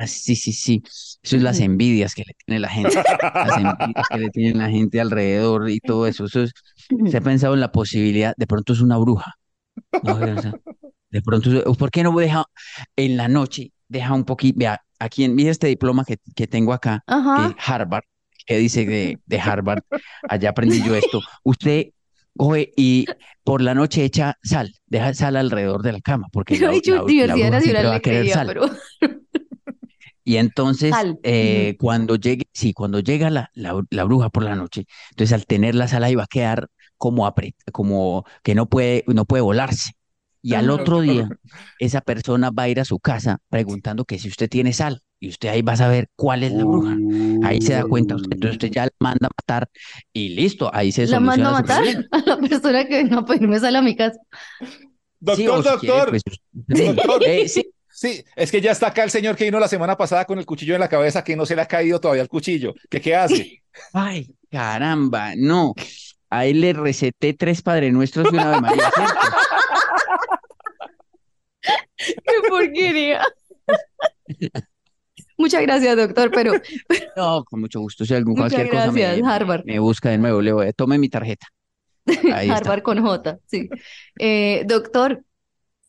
Ah, sí, sí, sí. Eso es las envidias que le tiene la gente, las envidias que le tiene la gente alrededor y todo eso. Eso es, se ha pensado en la posibilidad, de pronto es una bruja. ¿no? O sea, de pronto, ¿por qué no deja en la noche, deja un poquito, vea, aquí en, mira este diploma que, que tengo acá, que Harvard, que dice de, de Harvard, allá aprendí yo esto. Usted coge y por la noche echa sal, deja sal alrededor de la cama, porque Yo la, la- la Universidad Nacional va a querer sal. pero Y entonces, eh, cuando llegue, sí, cuando llega la, la, la bruja por la noche, entonces al tener la sal ahí va a quedar como, apre- como que no puede, no puede volarse. Y al otro día, esa persona va a ir a su casa preguntando que si usted tiene sal. Y usted ahí va a saber cuál es la bruja. Ahí se da cuenta usted. Entonces usted ya la manda a matar y listo, ahí se la mando a soluciona matar problema. a la persona que venga a pedirme sal a mi casa. Sí, o Doctor, quiere, doctor, pues, doctor. eh, sí, Sí, es que ya está acá el señor que vino la semana pasada con el cuchillo en la cabeza que no se le ha caído todavía el cuchillo. ¿Qué, qué hace? Ay, caramba, no. Ahí le receté tres Padre Nuestros y una Ave María. ¡Qué porquería! Muchas gracias, doctor, pero No, con mucho gusto. Si algún muchas cualquier cosa me, Harvard. me busca de nuevo, le voy a tome mi tarjeta. Ahí está. Harvard con J, sí. Eh, doctor,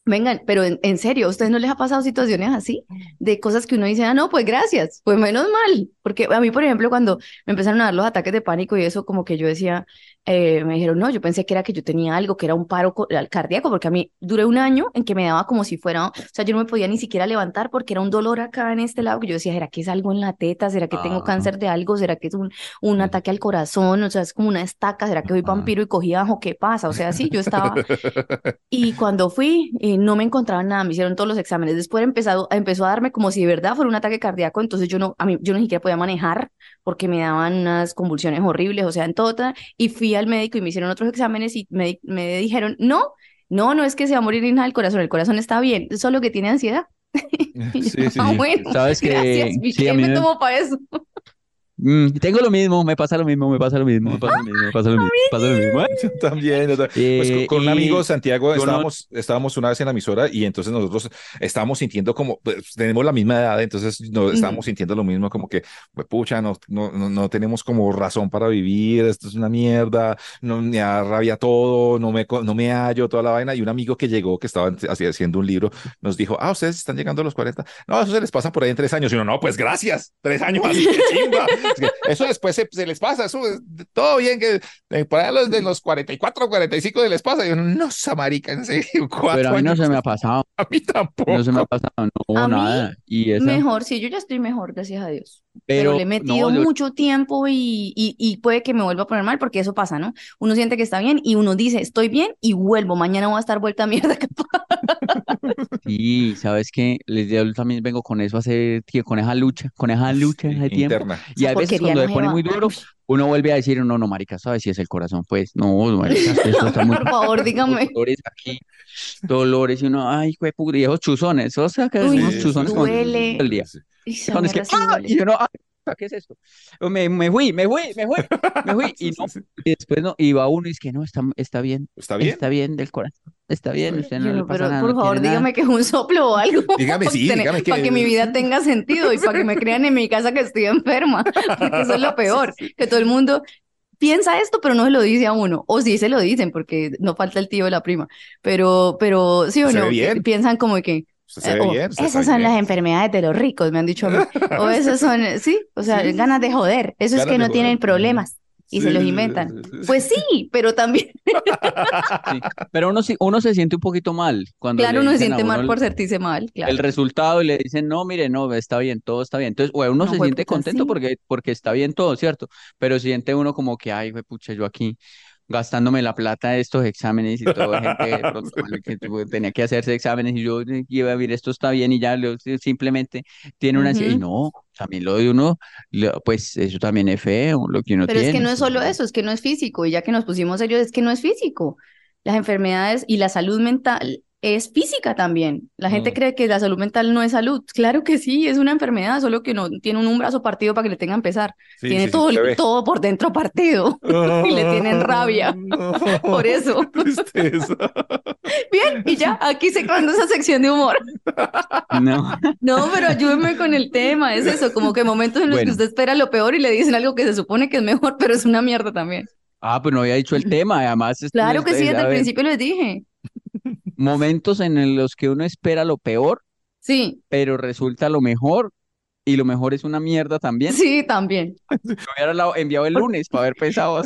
vengan, pero en, en serio, ¿a ustedes no les ha pasado situaciones así? De cosas que uno dice, ah, no, pues gracias, pues menos mal. Porque a mí, por ejemplo, cuando me empezaron a dar los ataques de pánico y eso, como que yo decía, eh, me dijeron, no, yo pensé que era que yo tenía algo, que era un paro cardíaco, porque a mí duré un año en que me daba como si fuera, o sea, yo no me podía ni siquiera levantar porque era un dolor acá en este lado, que yo decía, ¿será que es algo en la teta? ¿Será que tengo cáncer de algo? ¿Será que es un, un ataque al corazón? O sea, es como una estaca, ¿será que soy vampiro y cogí ajo? ¿Qué pasa? O sea, sí, yo estaba... Y cuando fui, eh, no me encontraban nada, me hicieron todos los exámenes. Después empezado, empezó a darme como si de verdad fuera un ataque cardíaco, entonces yo no, a mí, yo ni siquiera podía manejar porque me daban unas convulsiones horribles, o sea, en todo. Y fui al médico y me hicieron otros exámenes y me, me dijeron, no, no, no es que se va a morir ni nada del corazón, el corazón está bien, solo que tiene ansiedad. Yo, Sí, sí, "Ah, sí. bueno, Sabes que gracias, ¿y sí, qué a mí me me- tomo para eso? Mm, tengo lo mismo, me pasa lo mismo, me pasa lo mismo, me pasa lo mismo, me pasa lo mismo, me pasa lo mismo. Yo también. yo también. Pues con, Eh, con un amigo Santiago no- estábamos, estábamos una vez en la emisora y entonces nosotros estábamos sintiendo como, pues, tenemos la misma edad, entonces nos estábamos sintiendo lo mismo, como que, pues, pucha, no, no, no, no tenemos como razón para vivir, esto es una mierda, no me da rabia todo, no me, no me hallo, toda la vaina. Y un amigo que llegó, que estaba haci- haciendo un libro, nos dijo, ah, ustedes están llegando a los 40. No, eso se les pasa por ahí en tres años. Y uno, no, pues gracias, tres años así, qué chimba. Eso después se, se les pasa, eso es- todo bien, que eh, por allá los de los 44, 45 se les pasa. Y uno, no, samarica, en serio, cuatro Pero a mí no años. se me ha pasado, A mí tampoco. no se me ha pasado, no, A mí, nada. Y esa, Mejor, sí, yo ya estoy mejor, gracias a Dios. Pero pero le he metido no, yo- mucho tiempo y, y, y puede que me vuelva a poner mal porque eso pasa, ¿no? Uno siente que está bien y uno dice, estoy bien y vuelvo, mañana voy a estar vuelta a mierda. Sí, sabes que les yo también vengo con eso hace tiempo, con esa lucha, con esa lucha Sí, hace tiempo. interna. Y a veces cuando no se se pone va. muy duro, uno vuelve a decir, no, no, marica, ¿sabes si es el corazón? Pues, no, marica, esto está muy Por favor, dígame. dolores aquí, dolores, y uno, ay, güey, y esos chuzones, o sea, que Uy, unos Sí, chuzones sí, con duele. todo el día. Y Cuando es que, ¡ah! Y uno, ay, ¿qué es esto? Me, me fui, me fui, me fui, me fui, y no, y después no, y va uno y es que no, está, está bien, ¿Está bien? está bien del corazón, está bien, usted no Yo le no, pasa pero nada, por no favor, nada. dígame que es un soplo o algo. Dígame, sí, dígame que- Para que mi vida tenga sentido y para que me crean en mi casa que estoy enferma. Porque eso es lo peor, que todo el mundo piensa esto, pero no se lo dice a uno. O sí se lo dicen, porque no falta el tío de la prima. Pero, pero sí o Se no, bien. piensan como que Se Eh, ve o, bien. usted esas son las enfermedades de los ricos, me han dicho. O esas son, sí, o sea, Sí, ganas de joder. Eso es que no joder. tienen problemas y se los inventan. sí, sí, sí. Pues sí, pero también, Pero uno, uno se siente un poquito mal cuando claro, uno se siente mal por sentirse mal, claro. el resultado y le dicen, no, mire, no, está bien, todo está bien. Entonces, o uno No, se siente contento porque, porque está bien todo, ¿cierto? Pero siente uno como que, ay, pucha, yo aquí gastándome la plata de estos exámenes y toda gente de pronto, que tenía que hacerse exámenes y yo eh, iba a ver esto está bien y ya lo- simplemente tiene una ansiedad. Y no, también lo de uno, pues eso también es feo, lo que uno Pero es que tiene. no es solo eso, es que no es físico. Y ya que nos pusimos serios, es que no es físico. Las enfermedades y la salud mental es física también. La gente Mm. cree que la salud mental no es salud. Claro que sí, es una enfermedad, solo que no tiene un, un brazo partido para que le tengan pesar. Sí, tiene sí, todo, todo por dentro partido. Y le tienen rabia. No, Por eso. Tristeza. Bien, y ya, aquí se cuando esa sección de humor. No, No, pero ayúdenme con el tema, es eso, como que momentos en los que usted espera lo peor y le dicen algo que se supone que es mejor, pero es una mierda también. ah, pues no había dicho el tema, además es- Claro que sí, desde el principio les dije. Momentos en los que uno espera lo peor, Sí, pero resulta lo mejor y lo mejor es una mierda también. sí, también. Lo hubiera enviado el lunes para haber pensado.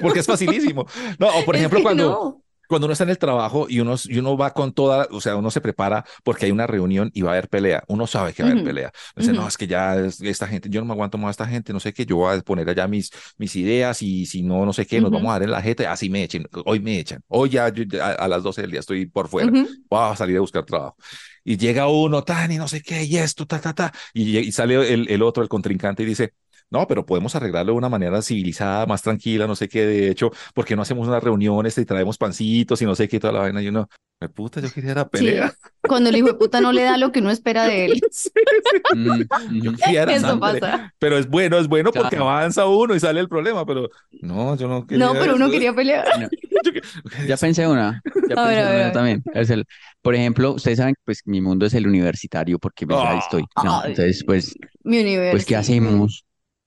Porque es facilísimo. No, o por Es ejemplo, que cuando, no. Cuando uno está en el trabajo y uno, y uno va con toda, o sea, uno se prepara porque hay una reunión y va a haber pelea. Uno sabe que va a haber Ujú, pelea. Dice, no, es que ya es- esta gente, yo no me aguanto más a esta gente, no sé qué, yo voy a poner allá mis, mis ideas y si no, no sé qué, nos Ujú. vamos a dar en la jeta, así me echen, hoy me echan, hoy ya, yo a, a las 12 del día estoy por fuera, voy a salir a buscar trabajo. Y llega uno, tan y no sé qué, y esto, ta, ta, ta, y, y sale el, el otro, el contrincante, y dice, no, pero podemos arreglarlo de una manera civilizada, más tranquila, no sé qué. De hecho, ¿por qué no hacemos unas reuniones y traemos pancitos y no sé qué, toda la vaina? Y uno, me puta, yo quería la Sí, pelea. cuando el hijo de puta no le da lo que uno espera de él. Sí, sí, Mm, yo ujú. quería la Eso sangre. pasa. Pero es bueno, es bueno porque avanza uno y sale el problema, pero no, yo no quería No, pero uno eso. quería pelear. Ya pensé una, ya A pensé ver, a una ver. también. Es el, por ejemplo, ustedes saben que pues mi mundo es el universitario porque pues, ahí Ah. estoy. ¿no? Ay. Entonces, pues, Mi universo. pues, ¿qué hacemos?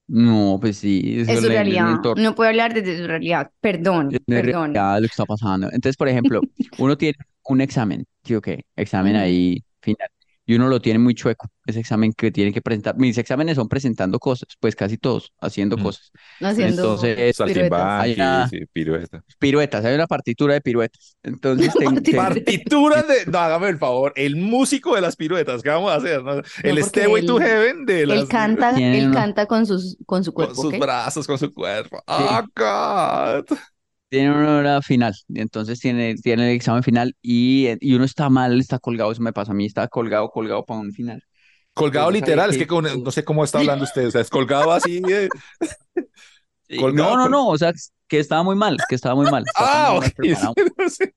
No, pues sí, eso Es su realidad. No puede hablar desde su realidad. Perdón, Es perdón. realidad de lo que está pasando. Entonces, por ejemplo, uno tiene un examen, ¿sí o qué? Examen ahí final. Y uno lo tiene muy chueco, ese examen que tiene que presentar. Mis exámenes son presentando cosas, pues casi todos, haciendo Mm. cosas. Haciendo Entonces, piruetas. Hay una- sí, pirueta. Piruetas, hay una partitura de piruetas. Entonces, ten- ten- Partitura de. No, hágame el favor. El músico de las piruetas. ¿Qué vamos a hacer? no? El Stairway to Heaven de las. Él canta, él canta con sus, con su Con cuerpo, sus ¿ok? brazos, con su cuerpo. ¡Oh, God! Tiene una hora final, y entonces tiene, tiene el examen final y, y uno está mal, está colgado, eso me pasa a mí, está colgado, colgado para un final. Colgado literal, es que- que con- no sé cómo está hablando usted, o sea, es colgado así. eh. Colgado, no, no, no, o sea, que estaba muy mal, que estaba muy mal. estaba Ah, muy ok. mal preparado. no sé,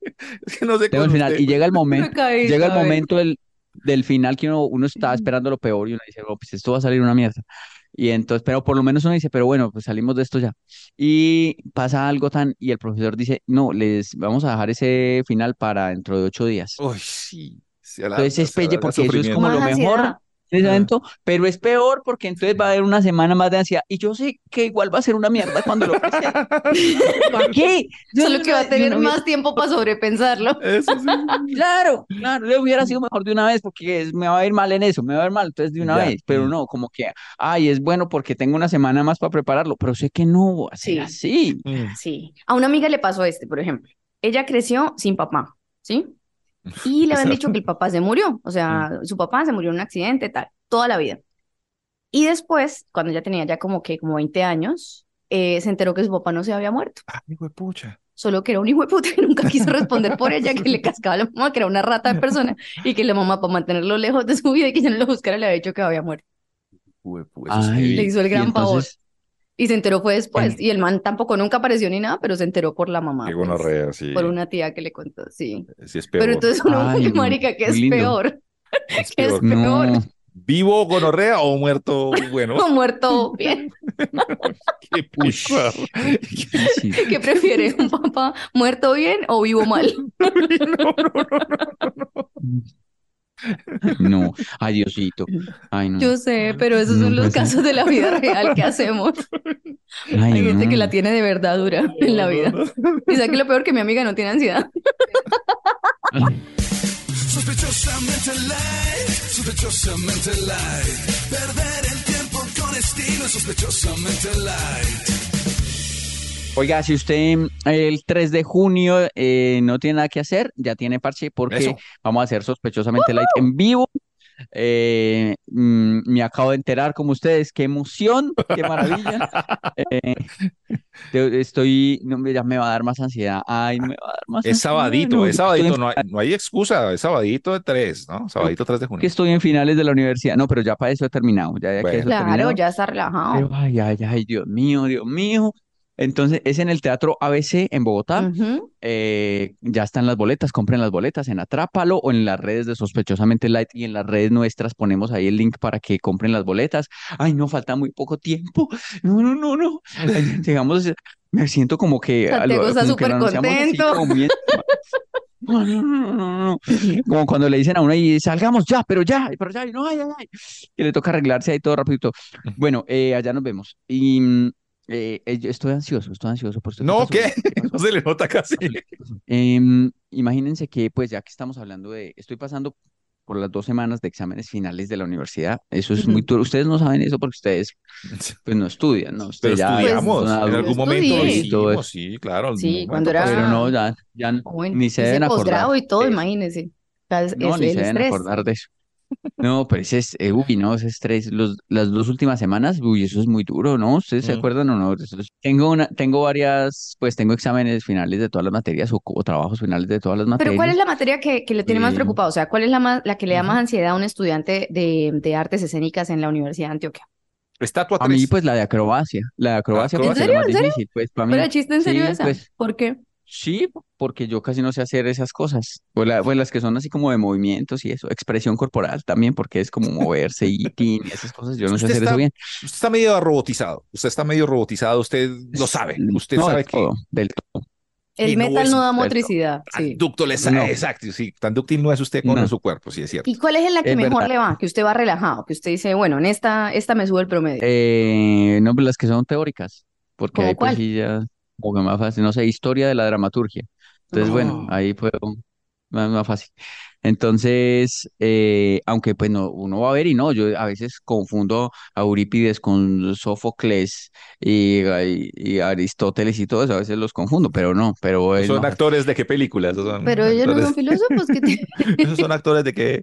es que no sé final usted. y llega el momento, caí, llega el momento del, del final que uno, uno está esperando lo peor y uno dice, oh, pues esto va a salir una mierda. Y entonces, pero por lo menos uno dice, pero bueno, pues salimos de esto ya. Y pasa algo tan, y el profesor dice, no, les vamos a dejar ese final para dentro de ocho días. Uy, sí. se alarga, Entonces es se alarga porque eso es como lo mejor Ah. evento, pero es peor porque entonces va a haber una semana más de ansiedad y yo sé que igual va a ser una mierda cuando lo presente. ¿Para qué? Yo Solo no- que va a tener no hubiera- más tiempo para sobrepensarlo. Eso sí. Claro, claro, le hubiera sido mejor de una vez porque es- me va a ir mal en eso, me va a ir mal, entonces de una Ya, vez, pero mm. no, como que, ay, es bueno porque tengo una semana más para prepararlo, pero sé que no va a ser Sí. así. Mm. Sí. A una amiga le pasó este, por ejemplo. Ella creció sin papá, ¿sí? Y le habían dicho que el papá se murió. O sea, su papá se murió en un accidente, tal, toda la vida. Y después, cuando ella tenía ya como que, como 20 años, eh, se enteró que su papá no se había muerto. Ay, hijo de pucha. Solo que era un hijo de puta que nunca quiso responder por ella, que le cascaba a la mamá, que era una rata de persona, y que la mamá, para mantenerlo lejos de su vida y que ya no lo buscara, le había dicho que había muerto. Hijo de pucha, eso es Ay. Le hizo el gran favor. entonces, Y se enteró fue después. En- Y el man tampoco nunca apareció ni nada, pero se enteró por la mamá. Qué pues, gonorrea, sí. por una tía que le contó, sí. Sí, es peor. Pero entonces uno, Ay, no, marica, ¿qué es peor? Es ¿Qué es peor. peor? no, ¿Vivo gonorrea o muerto bueno? O muerto bien. Qué pucha. sí. ¿Qué prefiere? ¿Un papá muerto bien o vivo mal? No, ay Diosito, ay no, Yo sé, pero esos No, son los pues, sí. casos de la vida real que hacemos. ay Hay gente que no. la tiene de verdad dura en la vida. Y sabes que lo peor que mi amiga no tiene ansiedad. Sospechosamente light, sospechosamente light. Perder el tiempo con estilo, sospechosamente light. Oiga, si usted mm, el 3 de junio eh, no tiene nada que hacer, ya tiene parche porque Eso. vamos a hacer sospechosamente light en vivo Eh, mm, me acabo de enterar como ustedes, qué emoción, qué maravilla. Eh, te- estoy, no, ya me va a dar más ansiedad. Ay, me va a dar más Es ansiedad. sabadito, no, es sabadito, no hay, no hay excusa, es sabadito de tres, ¿no? Sabadito 3 de que junio. estoy en finales de la universidad. No, pero ya para eso he terminado. Ya, ya que Bueno. eso he Claro, terminado. ya está relajado. Pero, ay, ay, ay, Dios mío, Dios mío. Entonces, es en el Teatro ABC en Bogotá. Eh, ya están las boletas, compren las boletas en Atrápalo o en las redes de Sospechosamente Light y en las redes nuestras ponemos ahí el link para que compren las boletas. Ay, no, falta muy poco tiempo. No, no, no, no. Llegamos, me siento como que Santiago está súper así, contento. no, no, no, no, no. Como cuando le dicen a uno y salgamos ya, pero ya, pero ya, y no, ay, ay, ay. Que le toca arreglarse ahí todo rapidito. Bueno, eh, allá nos vemos. Y mm, eh, eh, yo estoy ansioso, estoy ansioso por No. ¿qué? No se le nota casi. Em, imagínense que, pues, ya que estamos hablando de, estoy pasando por las dos semanas de exámenes finales de la universidad. Eso es muy duro. Ustedes no saben eso porque ustedes, pues, no estudian, ¿no? Pero Ustedes ya estudiamos, en algún momento lo hicimos, eso. sí, claro. Sí, cuando era- Pero no, ya, ya Bueno, ni se deben acordar. posgrado y todo, Eh, imagínense. Es- No, es ni el se deben estrés. acordar de eso. No, pero ese es, eh, uy, no, ese estrés, los, las dos últimas semanas, uy, eso es muy duro, ¿no? ¿Ustedes se Mm. acuerdan o no? Eso es- tengo una, tengo varias, pues tengo exámenes finales de todas las materias o, o trabajos finales de todas las Pero ¿cuál es materias. la materia que, que le tiene más Eh, preocupado? O sea, ¿cuál es la más, la que le da más ansiedad a un estudiante de, de artes escénicas en la Universidad de Antioquia? Estatua A mí, 3. pues la de acrobacia, la de acrobacia ¿En es serio? la más ¿En serio? difícil, pues para ¿Pero mí, chiste en serio sí, esa? pues ¿Por qué? Sí, porque yo casi no sé hacer esas cosas, pues, la- pues las que son así como de movimientos y eso, expresión corporal también, porque es como moverse y tin y esas cosas, yo no sé hacer está, eso bien. usted está medio robotizado. Usted está medio robotizado. Usted lo sabe. Usted No, sabe del que todo, del todo. El no metal es no da motricidad, sí. tan No. Exacto, sí. Tan dúctil no es usted con No. su cuerpo, sí, es cierto. ¿Y cuál es en la que Es mejor verdad. le va? Que usted va relajado, que usted dice, bueno, en esta, esta me sube el promedio. Eh, no, pues las que son teóricas, porque ¿Cómo ahí pues cuál? ya, como que más fácil, no sé, historia de la dramaturgia. Entonces, bueno, Oh. ahí puedo, más, más fácil. Entonces, eh, aunque pues no, uno va a ver y no, yo a veces confundo a Eurípides con Sófocles y, y- y Aristóteles y todo eso, a veces los confundo, pero no, pero ¿Son actores de qué película? Esos son Pero ellos no actores- son filósofos que. Esos son actores de qué,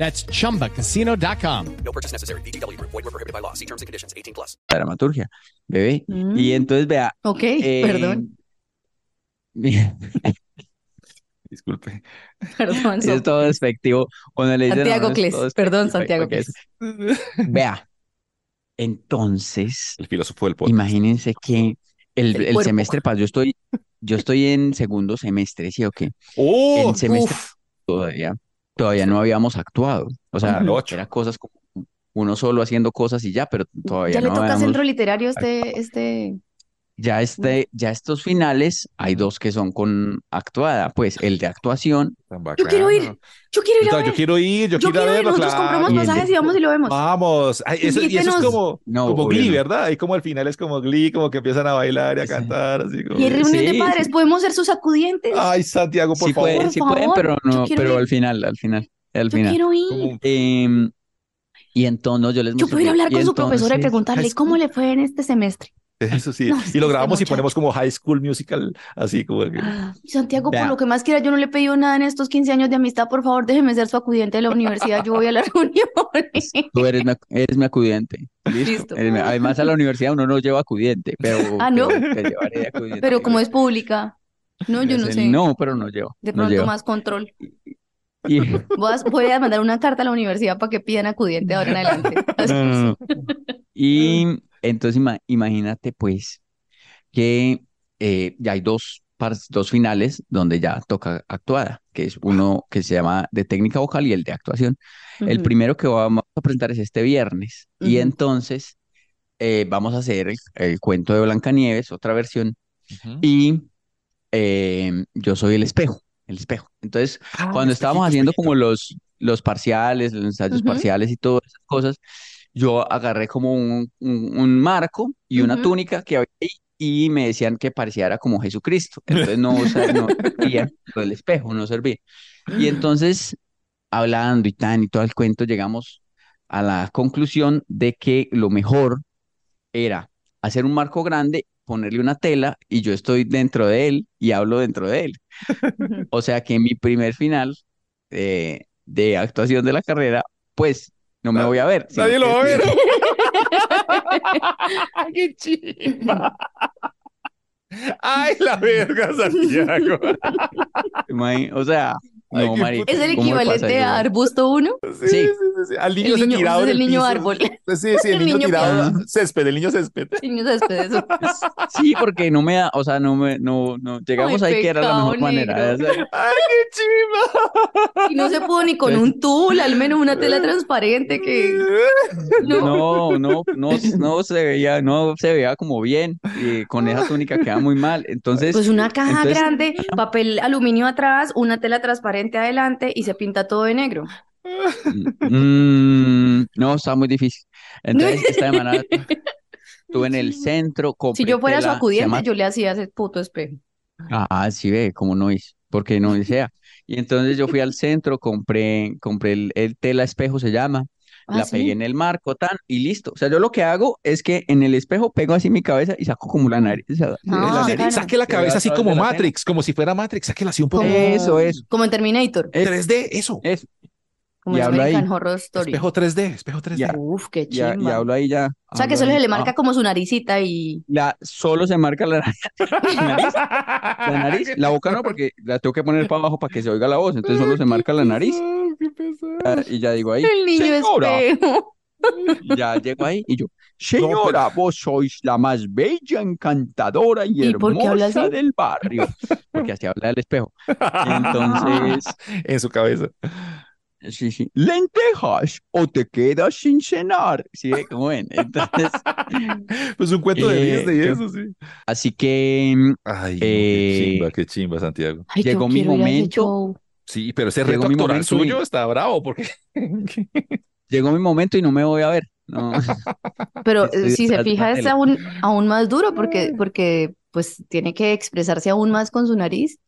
That's chumbacasino.com. No purchase necessary. VGW Group. Void were prohibited by law. See terms and conditions. 18 plus. dramaturgia, bebé. Y Mm, entonces, vea, ok, eh, perdón, Disculpe. perdón. es Sof. todo despectivo. Cuando le Santiago es Cles, perdón, Santiago Cles. es- Vea, entonces, El filósofo del podcast. imagínense que el, El el cuerpo. semestre pasado, yo estoy, yo estoy en segundo semestre, ¿sí o qué? ¡Oh! El semestre uf. todavía, todavía no habíamos actuado. O sea, Como el ocho. era cosas como uno solo haciendo cosas y ya, pero todavía Ya le no toca habíamos- centro literario este, este... Ya, este, ya estos finales, hay dos que son con actuada, pues el de actuación Yo quiero ir, yo quiero ir a ver. yo quiero ir, yo, Yo quiero ir a quiero ir, verlo, nosotros claro. compramos Y de- y vamos y lo vemos. Vamos. Ay, eso, y eso es como, No, como Glee, no. ¿verdad? Ahí como al final es como Glee, como que empiezan a bailar y a Sí. cantar, así como... Y hay reunión de padres, sí. podemos ser sus acudientes. Ay, Santiago, por sí favor. pueden, Por sí pueden, favor, pero no, pero ir. al final, al final, al yo final. quiero ir. Em, y entonces yo les Yo puedo ir a hablar con su profesora y entonces- preguntarle cómo le fue en este semestre. Eso sí. No, y lo grabamos y ponemos como High School Musical, así como que... Santiago, por lo que más quiera, yo no le he pedido nada en estos 15 años de amistad. Por favor, déjeme ser su acudiente de la universidad. Yo voy a la reunión. Tú eres mi, eres mi acudiente. ¿Listo? Además a la universidad uno no lleva acudiente, pero, Ah, ¿no? pero te llevaré de acudiente. Pero como es pública, no, yo no sé. No, pero no llevo. De no pronto llevo. más control. Y- Voy a, voy a mandar una carta a la universidad para que pidan acudiente ahora en adelante. No, no, no. Y entonces ima- imagínate pues que eh, ya hay dos, dos finales donde ya toca actuada, que es uno que se llama de técnica vocal y el de actuación. El primero que vamos a presentar es este viernes y entonces eh, vamos a hacer el, el cuento de Blancanieves, otra versión, y eh, yo soy el espejo, el espejo. Entonces, Ah, cuando estábamos haciendo como los, los parciales, los ensayos parciales y todas esas cosas, yo agarré como un, un- un marco y una túnica que había ahí y me decían que parecía era como Jesucristo. Entonces no, o sea, no servía lo del espejo, no servía. Y entonces, hablando y tan y todo el cuento, llegamos a la conclusión de que lo mejor era hacer un marco grande, ponerle una tela y yo estoy dentro de él y hablo dentro de él. O sea que en mi primer final eh, de actuación de la carrera, pues no me voy a ver. Nadie lo va a ver. ¡Qué chimba! ¡Ay, la verga, Santiago! O sea, Ay, no, qué marica, Es el ¿cómo me pasa equivalente a arbusto 1. Sí, Sí. sí, sí, sí. Al niño El niño- tirado es el niño piso. árbol. Sí, sí, el El niño niño tirado. piso. Césped, el niño césped. Niño césped, eso. Sí, porque no me da, o sea, no me, no, no, llegamos Ay, ahí que era la mejor manera. ¡Ay, qué chimba! Y no se pudo ni con un tul, al menos una tela transparente que... No. No, no, no, no se veía, no se veía como bien, y con esa túnica queda muy mal. Entonces, Pues una caja entonces- grande, papel aluminio atrás, una tela transparente adelante y se pinta todo de negro. mm, no, está muy difícil. Entonces, esta semana estuve en el centro, Si yo fuera su acudiente, llama yo le hacía ese puto espejo. Ah, sí ve, como no hice, porque no sea. Y entonces yo fui al centro, compré, compré el, el tela espejo, se llama, Ah, la sí. pegué en el marco, tan, y listo. O sea, yo lo que hago es que en el espejo pego así mi cabeza y saco como la nariz. o sea, Ah, la nariz. Saque la cabeza así como Matrix, como si fuera Matrix. Sáquela así un poco. Eso, eso. como en Terminator, Es- 3D, eso. es, como y habla ahí. Horror Story. Espejo 3D, espejo 3D. Ya. Uf, qué ya, y chimba. hablo ahí ya. O sea, que solo ahí. se le marca Ah, como su naricita y... la, solo se marca la nariz. La nariz, la boca no, porque la tengo que poner para abajo para que se oiga la voz. Entonces solo se marca la nariz Qué pesado. y ya digo ahí, El niño señora. espejo. Y Ya llego ahí y yo, señora, vos sois la más bella, encantadora y ¿Y habla hermosa del barrio. Porque así habla el espejo. Entonces, En su cabeza. Sí, sí, lentejas o te quedas sin cenar. ¿Sí? ve? ¿Cómo ven? Entonces, Pues un cuento de Eh, Disney eso, sí. así que mm, Ay, qué Eh, chimba, qué chimba, Santiago. Ay, Llegó mi momento. Sí, pero ese Llegó reto mi actoral momento y- suyo está bravo porque llegó mi momento y no me voy a ver. No. Pero Estoy si se fija es aún, aún más duro porque, porque pues tiene que expresarse aún más con su nariz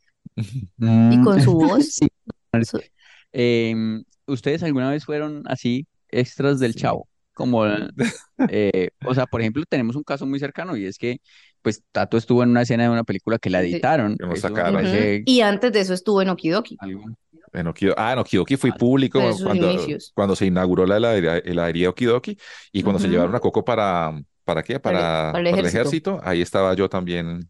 y Mm, con su voz. sí. Em, ¿ustedes alguna vez fueron así extras del Sí. Chavo? Como, eh, o sea, por ejemplo, tenemos un caso muy cercano y es que, pues, Tato estuvo en una escena de una película que la editaron. Eso Y antes de eso estuvo en Okidoki. algo. en Okido- ah, en Okidoki fui Ah, público cuando, se inauguró la heladería, Okidoki y cuando se llevaron a Coco para, ¿para qué? Para el- Para, para el para el ejército. ejército. Ahí estaba yo también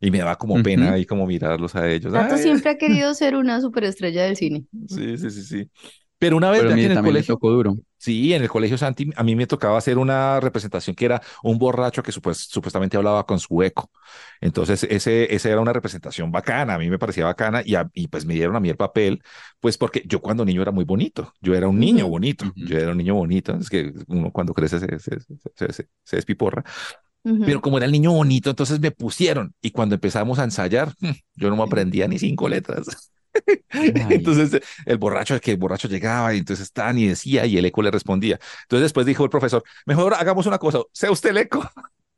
y me daba como pena ahí como mirarlos a ellos. Tato Ay, siempre ha querido ser una superestrella del cine. Sí, sí, sí, sí. Pero una vez Pero mire, en el también colegio, tocó duro. sí, en el colegio Santi, a mí me tocaba hacer una representación que era un borracho que supues- supuestamente hablaba con su eco. Entonces, ese, esa era una representación bacana, a mí me parecía bacana y, a- y pues me dieron a mí el papel, pues porque yo cuando niño era muy bonito, yo era un niño bonito, Ujú. yo era un niño bonito, es que uno cuando crece se, se, se, se- se pero como era el niño bonito, entonces me pusieron y cuando empezamos a ensayar, yo no me aprendía ni cinco letras. Entonces el borracho, que el borracho llegaba y entonces tan y decía y el eco le respondía. Entonces después dijo el profesor, mejor hagamos una cosa, sea usted el eco.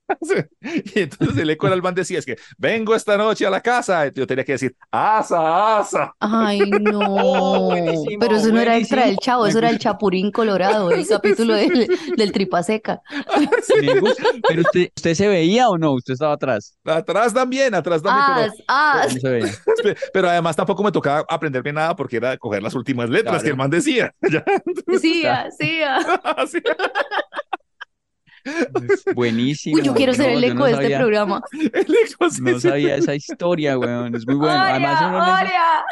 Y entonces el eco del man decía, es que vengo esta noche a la casa. Y yo tenía que decir, asa, asa. Ay, no. Oh, Pero eso no era extra del chavo, eso era el. Chapurín Colorado, el capítulo del, del Tripa Seca. Me gusta. Pero usted, ¿usted se veía o no? Usted estaba atrás. Atrás también, atrás también, Ah, ah, No se veía. pero, además tampoco me tocaba aprenderme nada porque era coger las últimas letras Claro. que el man decía. Ya, sí, ah, sí. Así. Buenísimo. Uy, yo quiero ser el eco no de este sabía- programa. El eco, sí, No sí. sabía esa historia, weón. Es muy bueno. Además, uno Oria,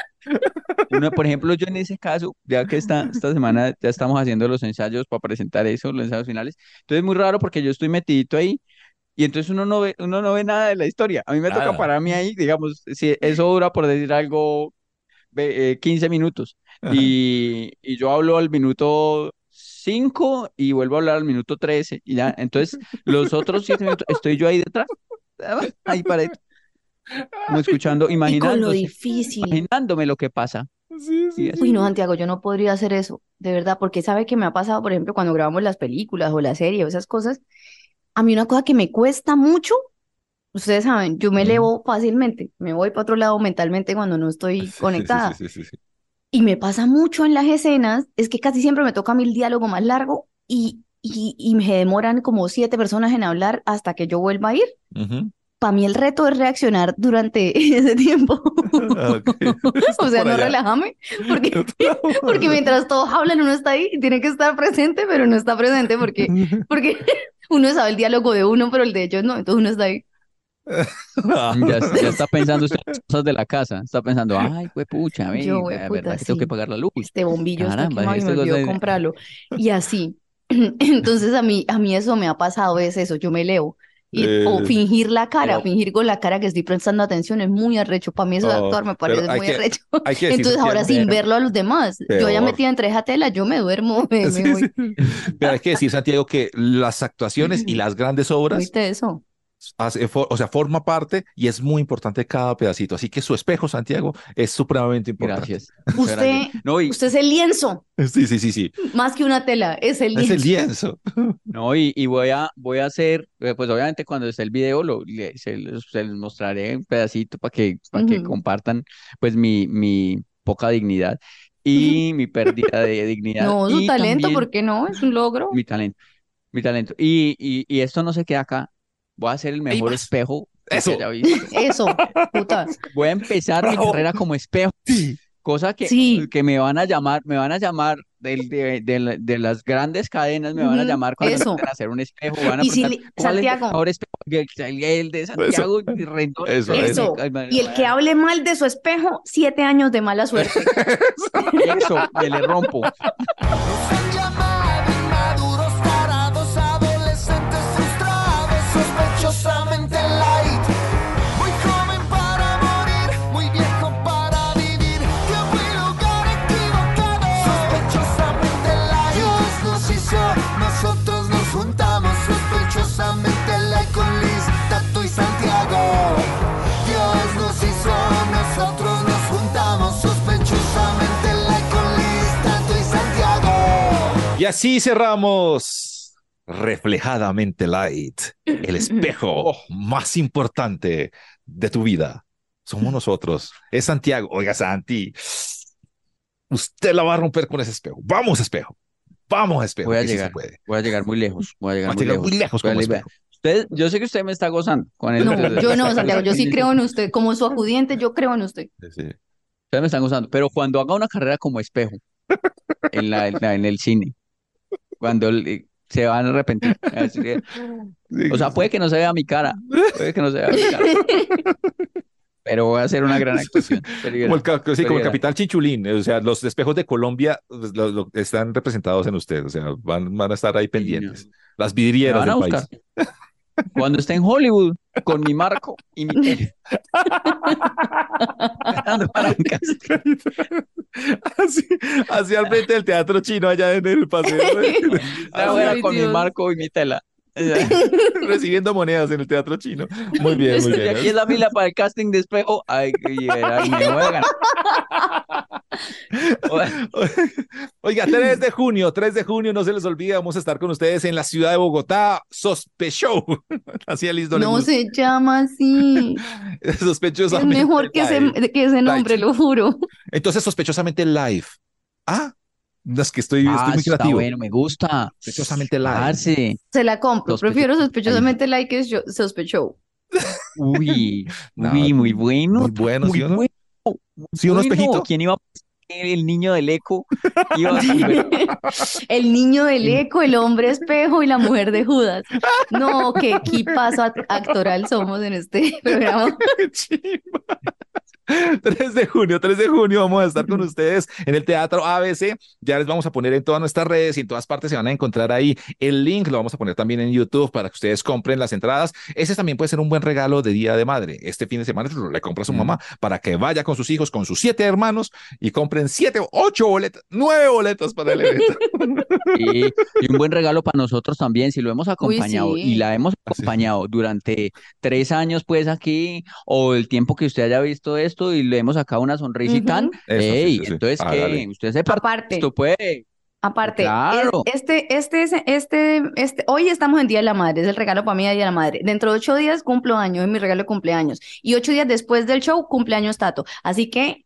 uno, por ejemplo, yo en ese caso, ya que esta, esta semana ya estamos haciendo los ensayos para presentar eso, los ensayos finales. Entonces es muy raro porque yo estoy metidito ahí y entonces uno no ve, uno no ve nada de la historia. A mí me toca Nada. pararme ahí, digamos, si eso dura por decir algo eh, 15 minutos y, y yo hablo al minuto 5 y vuelvo a hablar al minuto 13 y ya, entonces los otros 7 minutos estoy yo ahí detrás, ahí paradito, como escuchando, con lo difícil. imaginándome lo que pasa. Sí, sí. Uy, no, Santiago, yo no podría hacer eso, de verdad, porque sabe que me ha pasado, por ejemplo, cuando grabamos las películas o la serie o esas cosas, a mí una cosa que me cuesta mucho, ustedes saben, yo me elevo fácilmente, me voy para otro lado mentalmente cuando no estoy Sí, sí, sí, conectada. sí, sí, sí. Y me pasa mucho en las escenas, es que casi siempre me toca a mí el diálogo más largo y, y, y me demoran como siete personas en hablar hasta que yo vuelva a ir. Ujú. Para mí el reto es reaccionar durante ese tiempo. Ah, ok. O sea, no allá. relájame, porque, porque mientras todos hablan uno está ahí y tiene que estar presente, pero no está presente porque, porque uno sabe el diálogo de uno, pero el de ellos no, entonces uno está ahí. Ya, ya está pensando usted en las cosas de la casa. Está pensando, ay, pucha, ve, Yo, hueputa, verdad que tengo que sí. pagar la luz. Este bombillo está Caramba, quemado y me olvidó es- comprarlo. Y así. Entonces a mí, a mí eso me ha pasado, es eso, yo me leo. Y, o Eh, fingir la cara, no. fingir con la cara que estoy prestando atención es muy arrecho. Para mí eso de No, actuar me parece hay muy que- arrecho. Hay que decir, Entonces ahora sin verlo a los demás, yo ya Peor. metida entre esa tela, yo me duermo, me, me Sí, voy. sí. Pero hay que decir, Santiago, que las actuaciones y las grandes obras, ¿Oíste eso? Hace- for- o sea, forma parte y es muy importante cada pedacito. Así que su espejo, Santiago, es supremamente importante. Gracias. Usted. No, y, usted es el lienzo, Sí, sí, sí, sí. más que una tela, es el Es el lienzo. lienzo. no, y, y voy a, voy a hacer, eh, pues obviamente cuando esté el video lo, le- se, los- se los mostraré un pedacito para que, para que Ujú. compartan pues mi, mi poca dignidad y mi pérdida de dignidad. No, su y talento, también ¿por qué no? Es un logro. mi talento, mi talento. Y, y, y esto no se queda acá. Voy a ser el mejor espejo que Eso. haya visto. Eso, puta. Voy a empezar mi carrera como espejo. Sí. Cosa que, Sí. que me van a llamar, me van a llamar del- de, de la- de las grandes cadenas, me van a llamar cuando eso. van a hacer un espejo, van a Y si preguntar, le- ¿cuál es el Santiago. mejor espejo? El, el- el de Santiago y Rendón. eso, Y el que hable mal de su espejo, siete años de mala suerte. Eso, me le rompo. Y así cerramos reflejadamente light, el espejo más importante de tu vida. Somos nosotros. Es Santiago. Oiga, Santi, usted la va a romper con ese espejo. Vamos, espejo. Vamos, espejo. Voy a que sí llegar, puede. voy a llegar muy lejos, voy a Va llegar a muy llegar lejos. muy lejos Voy a como espejo. Usted, yo sé que usted me está gozando con el No, yo no, Santiago, yo sí creo en usted. Como su acudiente, yo creo en usted. Sí, sí. Ustedes me están gozando, pero cuando haga una carrera como espejo en la, en la- en el cine, cuando le- se van a arrepentir. Que, O sea, puede que no se vea mi cara, puede que no se vea mi cara, pero voy a hacer una gran actuación. Como el, sí, como el capital Chichulín, o sea, los espejos de Colombia pues, lo- lo- están representados en usted, o sea, van, van a estar ahí pendientes. Las vidrieras del país. Cuando esté en Hollywood, con mi marco y mi tele. Así, así al frente del teatro chino allá en el paseo, Ay, con mi marco y mi tela. recibiendo monedas en el teatro chino. Muy bien, muy Y bien. aquí es la fila para el casting de espejo. Ay, y verá, y me voy a ganar. Oiga, 3 de junio, 3 de junio, no se les olvide, vamos a estar con ustedes en la ciudad de Bogotá, Sospechó. Así Liz no se llama así. Es Sospechosamente mejor que ese, que ese nombre, lo juro. Entonces, sospechosamente live. Ah, no, es que estoy, estoy Ah, muy eso está creativo. bueno, me gusta. Sospechosamente. Parce. Se la compro. Sospecho- Prefiero sospechosamente like que yo- sospechó. Uy, No, uy, muy bueno. Muy bueno, muy ¿sí o no? bueno. Sí, un Bueno, espejito. ¿Quién iba a el niño del eco iba a El niño del eco, el hombre espejo y la mujer de Judas. No, qué equipazo act- actoral somos en este programa. Chimba. 3 de junio, 3 de junio vamos a estar con ustedes en el Teatro ABC. Ya les vamos a poner en todas nuestras redes y en todas partes se van a encontrar ahí el link. Lo vamos a poner también en YouTube para que ustedes compren las entradas. Ese también puede ser un buen regalo de Día de Madre. Este fin de semana le compra a su Mm. mamá para que vaya con sus hijos, con sus siete hermanos y compren siete, ocho boletas, nueve boletas para el evento. Y, y un buen regalo para nosotros también, si lo hemos acompañado sí. y la hemos acompañado durante tres años, pues aquí, o el tiempo que usted haya visto esto, esto y le hemos sacado una sonrisa y tan. Ujú. Eso sí, Ey, sí, sí. entonces, ¿qué? Hágale. Usted se parte Aparte, esto, pues. aparte, Claro. este, este, es- este, este, hoy estamos en Día de la Madre, es el regalo para mí de Día de la Madre. Dentro de ocho días cumplo años, es mi regalo de cumpleaños. Y ocho días después del show, cumpleaños Tato. Así que,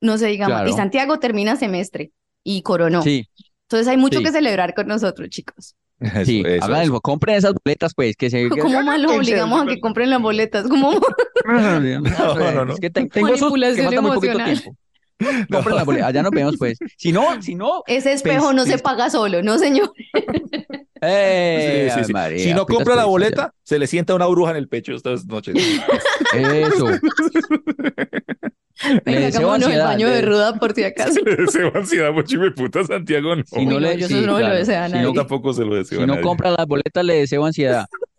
no se diga más. Y. Santiago termina semestre y coronó. Sí, Entonces hay mucho Sí. que celebrar con nosotros, chicos. Eso, sí. eso, Hagan eso. el- compren esas boletas, pues, que se. que- ¿Cómo más los obligamos a que compren las boletas? ¿Cómo? No, no, no. Es que te- tengo sus que falta muy poquito tiempo. Compren las boletas. Allá nos vemos, pues. Si no, si no. Ese espejo no se Pues, paga solo, ¿no, señor? Eh, Sí, sí, sí. María, Si no compra la pues, boleta, se le sienta una bruja en el pecho estas noches. Eso. Le deseo hagámonos el ansiedad, baño de ruda por si acaso. le deseo ansiedad, mucho y me puta Santiago no. Si no le, no, yo sí, eso no me lo claro. deseo a Si nadie. No, tampoco se lo deseo si a no nadie. compra las boletas, le deseo ansiedad.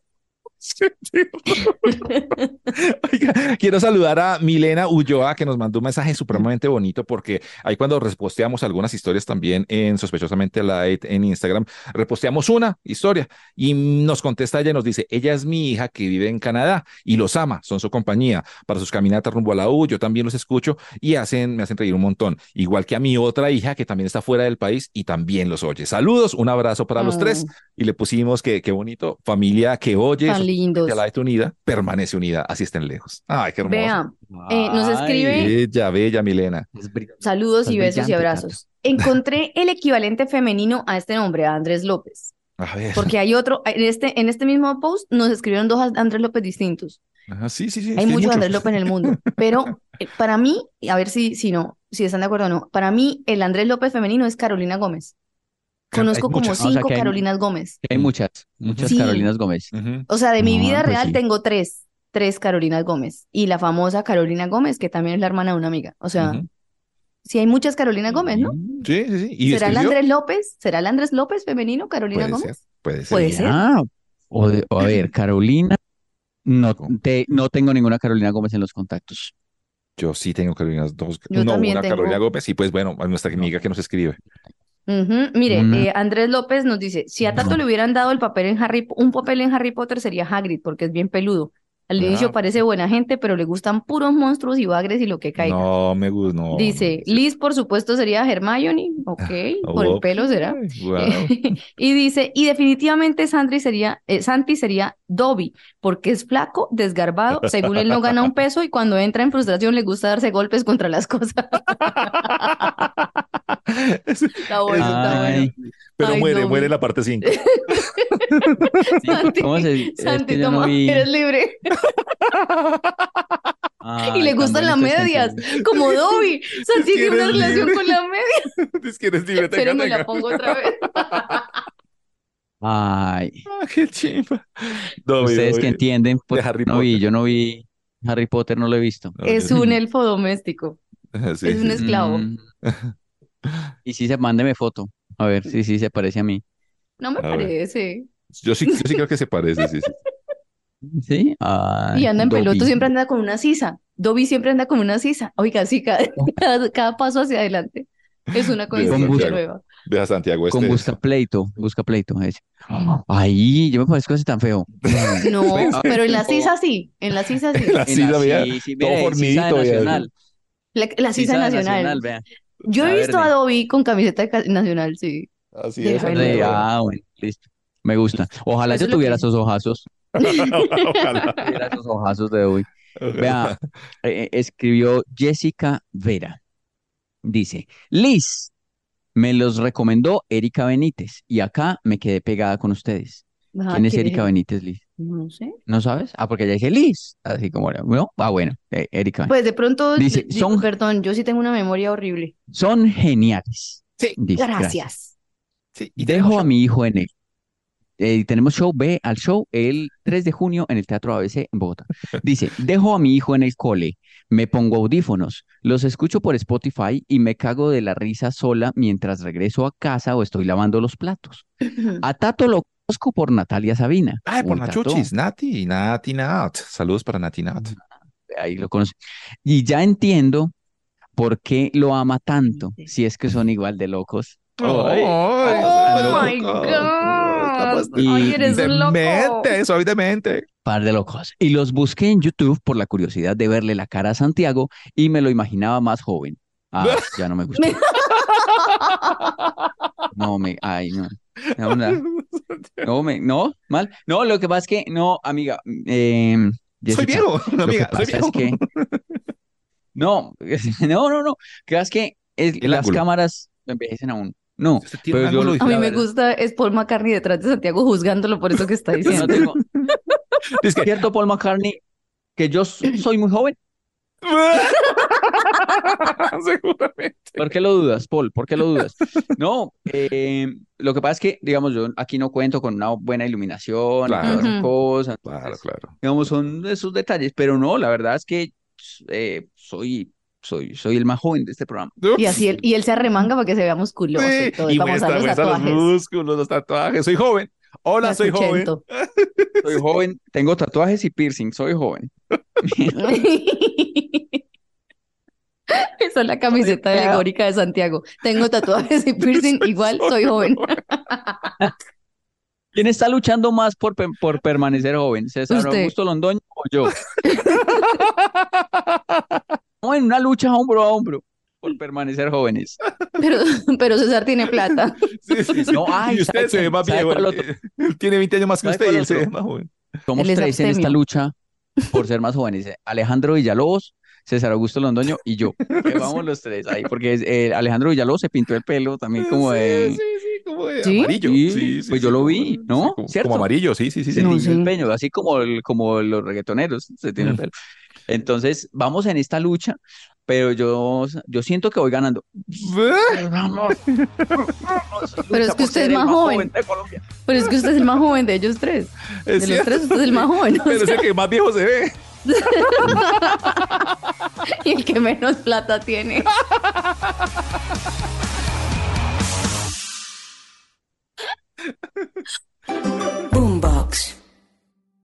Oiga, quiero saludar a Milena Ulloa que nos mandó un mensaje supremamente bonito porque ahí cuando reposteamos algunas historias también en Sospechosamente Light en Instagram, reposteamos una historia y nos contesta ella y nos dice, ella es mi hija que vive en Canadá y los ama, son su compañía para sus caminatas rumbo a la U, yo también los escucho y hacen, me hacen reír un montón, igual que a mi otra hija que también está fuera del país y también los oye. Saludos, un abrazo para los tres y le pusimos que qué bonito, familia que oye, Tan lindos. que la Light unida permanece unida, así estén lejos. Ay, qué hermoso. Vea, Eh, nos escribe- Bella, bella, Milena. Saludos Estás y besos y abrazos. Encontré el equivalente femenino a este nombre, a Andrés López. A ver. Porque hay otro, en este, en este mismo post nos escribieron dos Andrés López distintos. Ajá, sí, sí, sí. Hay sí, muchos Andrés López en el mundo. Pero eh, para mí, a ver si, si no, si están de acuerdo o no, para mí el Andrés López femenino es Carolina Gómez. Conozco como muchas. O sea, cinco hay- Carolinas Gómez. Hay muchas, muchas Sí. Carolinas Gómez. O sea, de mi Ah, vida pues real sí. tengo tres, tres Carolinas Gómez. Y la famosa Carolina Gómez, que también es la hermana de una amiga. O sea, sí hay muchas Carolina Gómez, ¿no? Sí, sí, sí. ¿Y ¿Será el? Andrés López? ¿Será el Andrés López femenino, Carolina Puede Gómez? ser, puede ser. Puede ser. Ah, o, de- o a ver, Carolina. No, te, no tengo ninguna Carolina Gómez en los contactos. Yo sí tengo Carolinas dos. Yo no, una tengo. Carolina Gómez y pues bueno, a nuestra amiga que nos escribe. Mire, Una- eh, Andrés López nos dice, si a Tato le hubieran dado el papel en Harry, un papel en Harry Potter sería Hagrid, porque es bien peludo. Al Ah. inicio parece buena gente, pero le gustan puros monstruos y bagres y lo que caiga. No, me gusta, no. Dice, Liz, por supuesto, sería Hermione, ok, por el pelo será. wow. Y dice, y definitivamente Sandri sería, eh, Santi sería Dobby, porque es flaco, desgarbado, según él no gana un peso y cuando entra en frustración le gusta darse golpes contra las cosas. Está bueno, está bueno. Pero Ay, muere, no, muere la parte 5. Santi, ¿cómo se- es Santi, que no vi- eres libre. Ay, y le tan gustan las medias, como Dobby. Santi que tiene una relación libre. con la media. es que eres libre, Espérenme, tenga. la pongo otra vez. Ay, Ah, qué chimba. No, ustedes que entienden, pues, de Harry no vi, Potter. yo no vi Harry Potter, no lo he visto. Es un elfo doméstico. Sí, es un sí, esclavo. Mm. Y si se, mándeme foto. A ver si sí se parece a mí. No me A ver. parece. Yo sí, yo sí creo que se parece, sí, sí. ¿Sí? Ay, Y anda en Dobby. peloto, siempre anda con una sisa. Dobby siempre anda con una sisa. Oiga, sí, cada, cada, cada paso hacia adelante es una coincidencia Santiago. nueva. Ve a Santiago este. Con busca pleito, busca pleito. ese. Ay, yo me parezco así tan feo. No, pero en la sisa sí, en la sisa sí. La En sisa, vea, sí, sí, todo sisa de vea. Nacional. La, la sisa Sisa de nacional. vea. Yo he visto a. Dobby con camiseta nacional, sí. Así De es. Ah, bueno, listo. Me gusta. Ojalá Eso yo tuviera que- esos ojazos. Ojalá. Tuviera esos ojazos de hoy. Vea, eh, escribió Jessica Vera. Dice, Liz, me los recomendó Erika Benítez y acá me quedé pegada con ustedes. Ah, ¿Quién es ¿quién Erika Benítez, Liz? No sé. ¿No sabes? Ah, porque ya dije Liz. Así como, ¿no? Ah, bueno, eh, Erika. Pues de pronto, Dice, di- son- perdón, yo sí tengo una memoria horrible. Son geniales. Sí, Dice, Gracias. Sí, y Dejo a mi hijo en él. Eh, tenemos show, ve al show el 3 de junio en el Teatro ABC en Bogotá. Dice, dejo a mi hijo en el cole, me pongo audífonos, los escucho por Spotify y me cago de la risa sola mientras regreso a casa o estoy lavando los platos. A Tato lo conozco por Natalia Sabina. Ay, por Nachuchis, Nati, Nati Nat. Saludos para Nati Nat. ahí lo conoce. Y ya entiendo por qué lo ama tanto, si es que son igual de locos. Ay, Oh ay, my. God. Estamos Ay, eres un loco. demente, soy demente. Par de locos. Y los busqué en YouTube por la curiosidad de verle la cara a Santiago y me lo imaginaba más joven. Ah, ya no me gustó. No, me, ay, no. No, no, no, me, no, mal. No, lo que pasa es que, no, amiga, eh, Soy Jessica, viejo, lo que amiga, soy pasa es viejo. que, no, no, no, no, que es que es- las ángulo. cámaras envejecen a uno. No, un pero yo, A mí me gusta, es Paul McCartney detrás de Santiago juzgándolo por eso que está yo no diciendo. tengo, Es que, cierto, Paul McCartney, que yo soy muy joven. seguramente. ¿Por qué lo dudas, Paul? ¿Por qué lo dudas? No, eh, lo que pasa es que, digamos, yo aquí no cuento con una buena iluminación Claro. cosas. Claro, entonces, claro. digamos, son esos detalles, pero no, la verdad es que eh, soy, soy, soy el más joven de este programa. Y así él, y él se arremanga para que se vea musculoso y Sí, todo, y mostrar muestra, los muestra los tatuajes. músculos, los tatuajes. Soy joven. Hola, soy joven. Soy joven, tengo tatuajes y piercing, soy joven. Esa es la camiseta alegórica de Santiago. Tengo tatuajes y piercing, igual soy joven. ¿Quién está luchando más por, pe- por permanecer joven? ¿César Usted. Augusto Londoño o yo? Estamos en una lucha hombro a hombro por permanecer jóvenes. Pero, pero César tiene plata. Sí, sí, sí. No, ay, y usted ¿sabe se ve más viejo. tiene 20 años más que ¿Sabe usted y él se ve más joven. Somos tres en esta abstemio. lucha por ser más jóvenes. Alejandro Villalobos, César Augusto Londoño y yo. Que vamos los tres ahí, porque es- eh, Alejandro Villalobos se pintó el pelo también como de... sí, sí, como de ¿Sí? amarillo. Sí, Sí, sí, pues sí, yo lo como- vi, ¿no? como, ¿Cierto? como amarillo, sí, sí, sí. se. No, tiñó el peño, así como, el- como los reggaetoneros se tienen el Mm. pelo. Entonces, vamos en esta lucha, pero yo, yo siento que voy ganando. Vamos. Pero es que usted es más joven. de Colombia. Pero es que usted es el más joven de ellos tres. Es De los tres, usted es el más joven. Pero es el que más viejo se ve. y el que menos plata tiene. Boombox.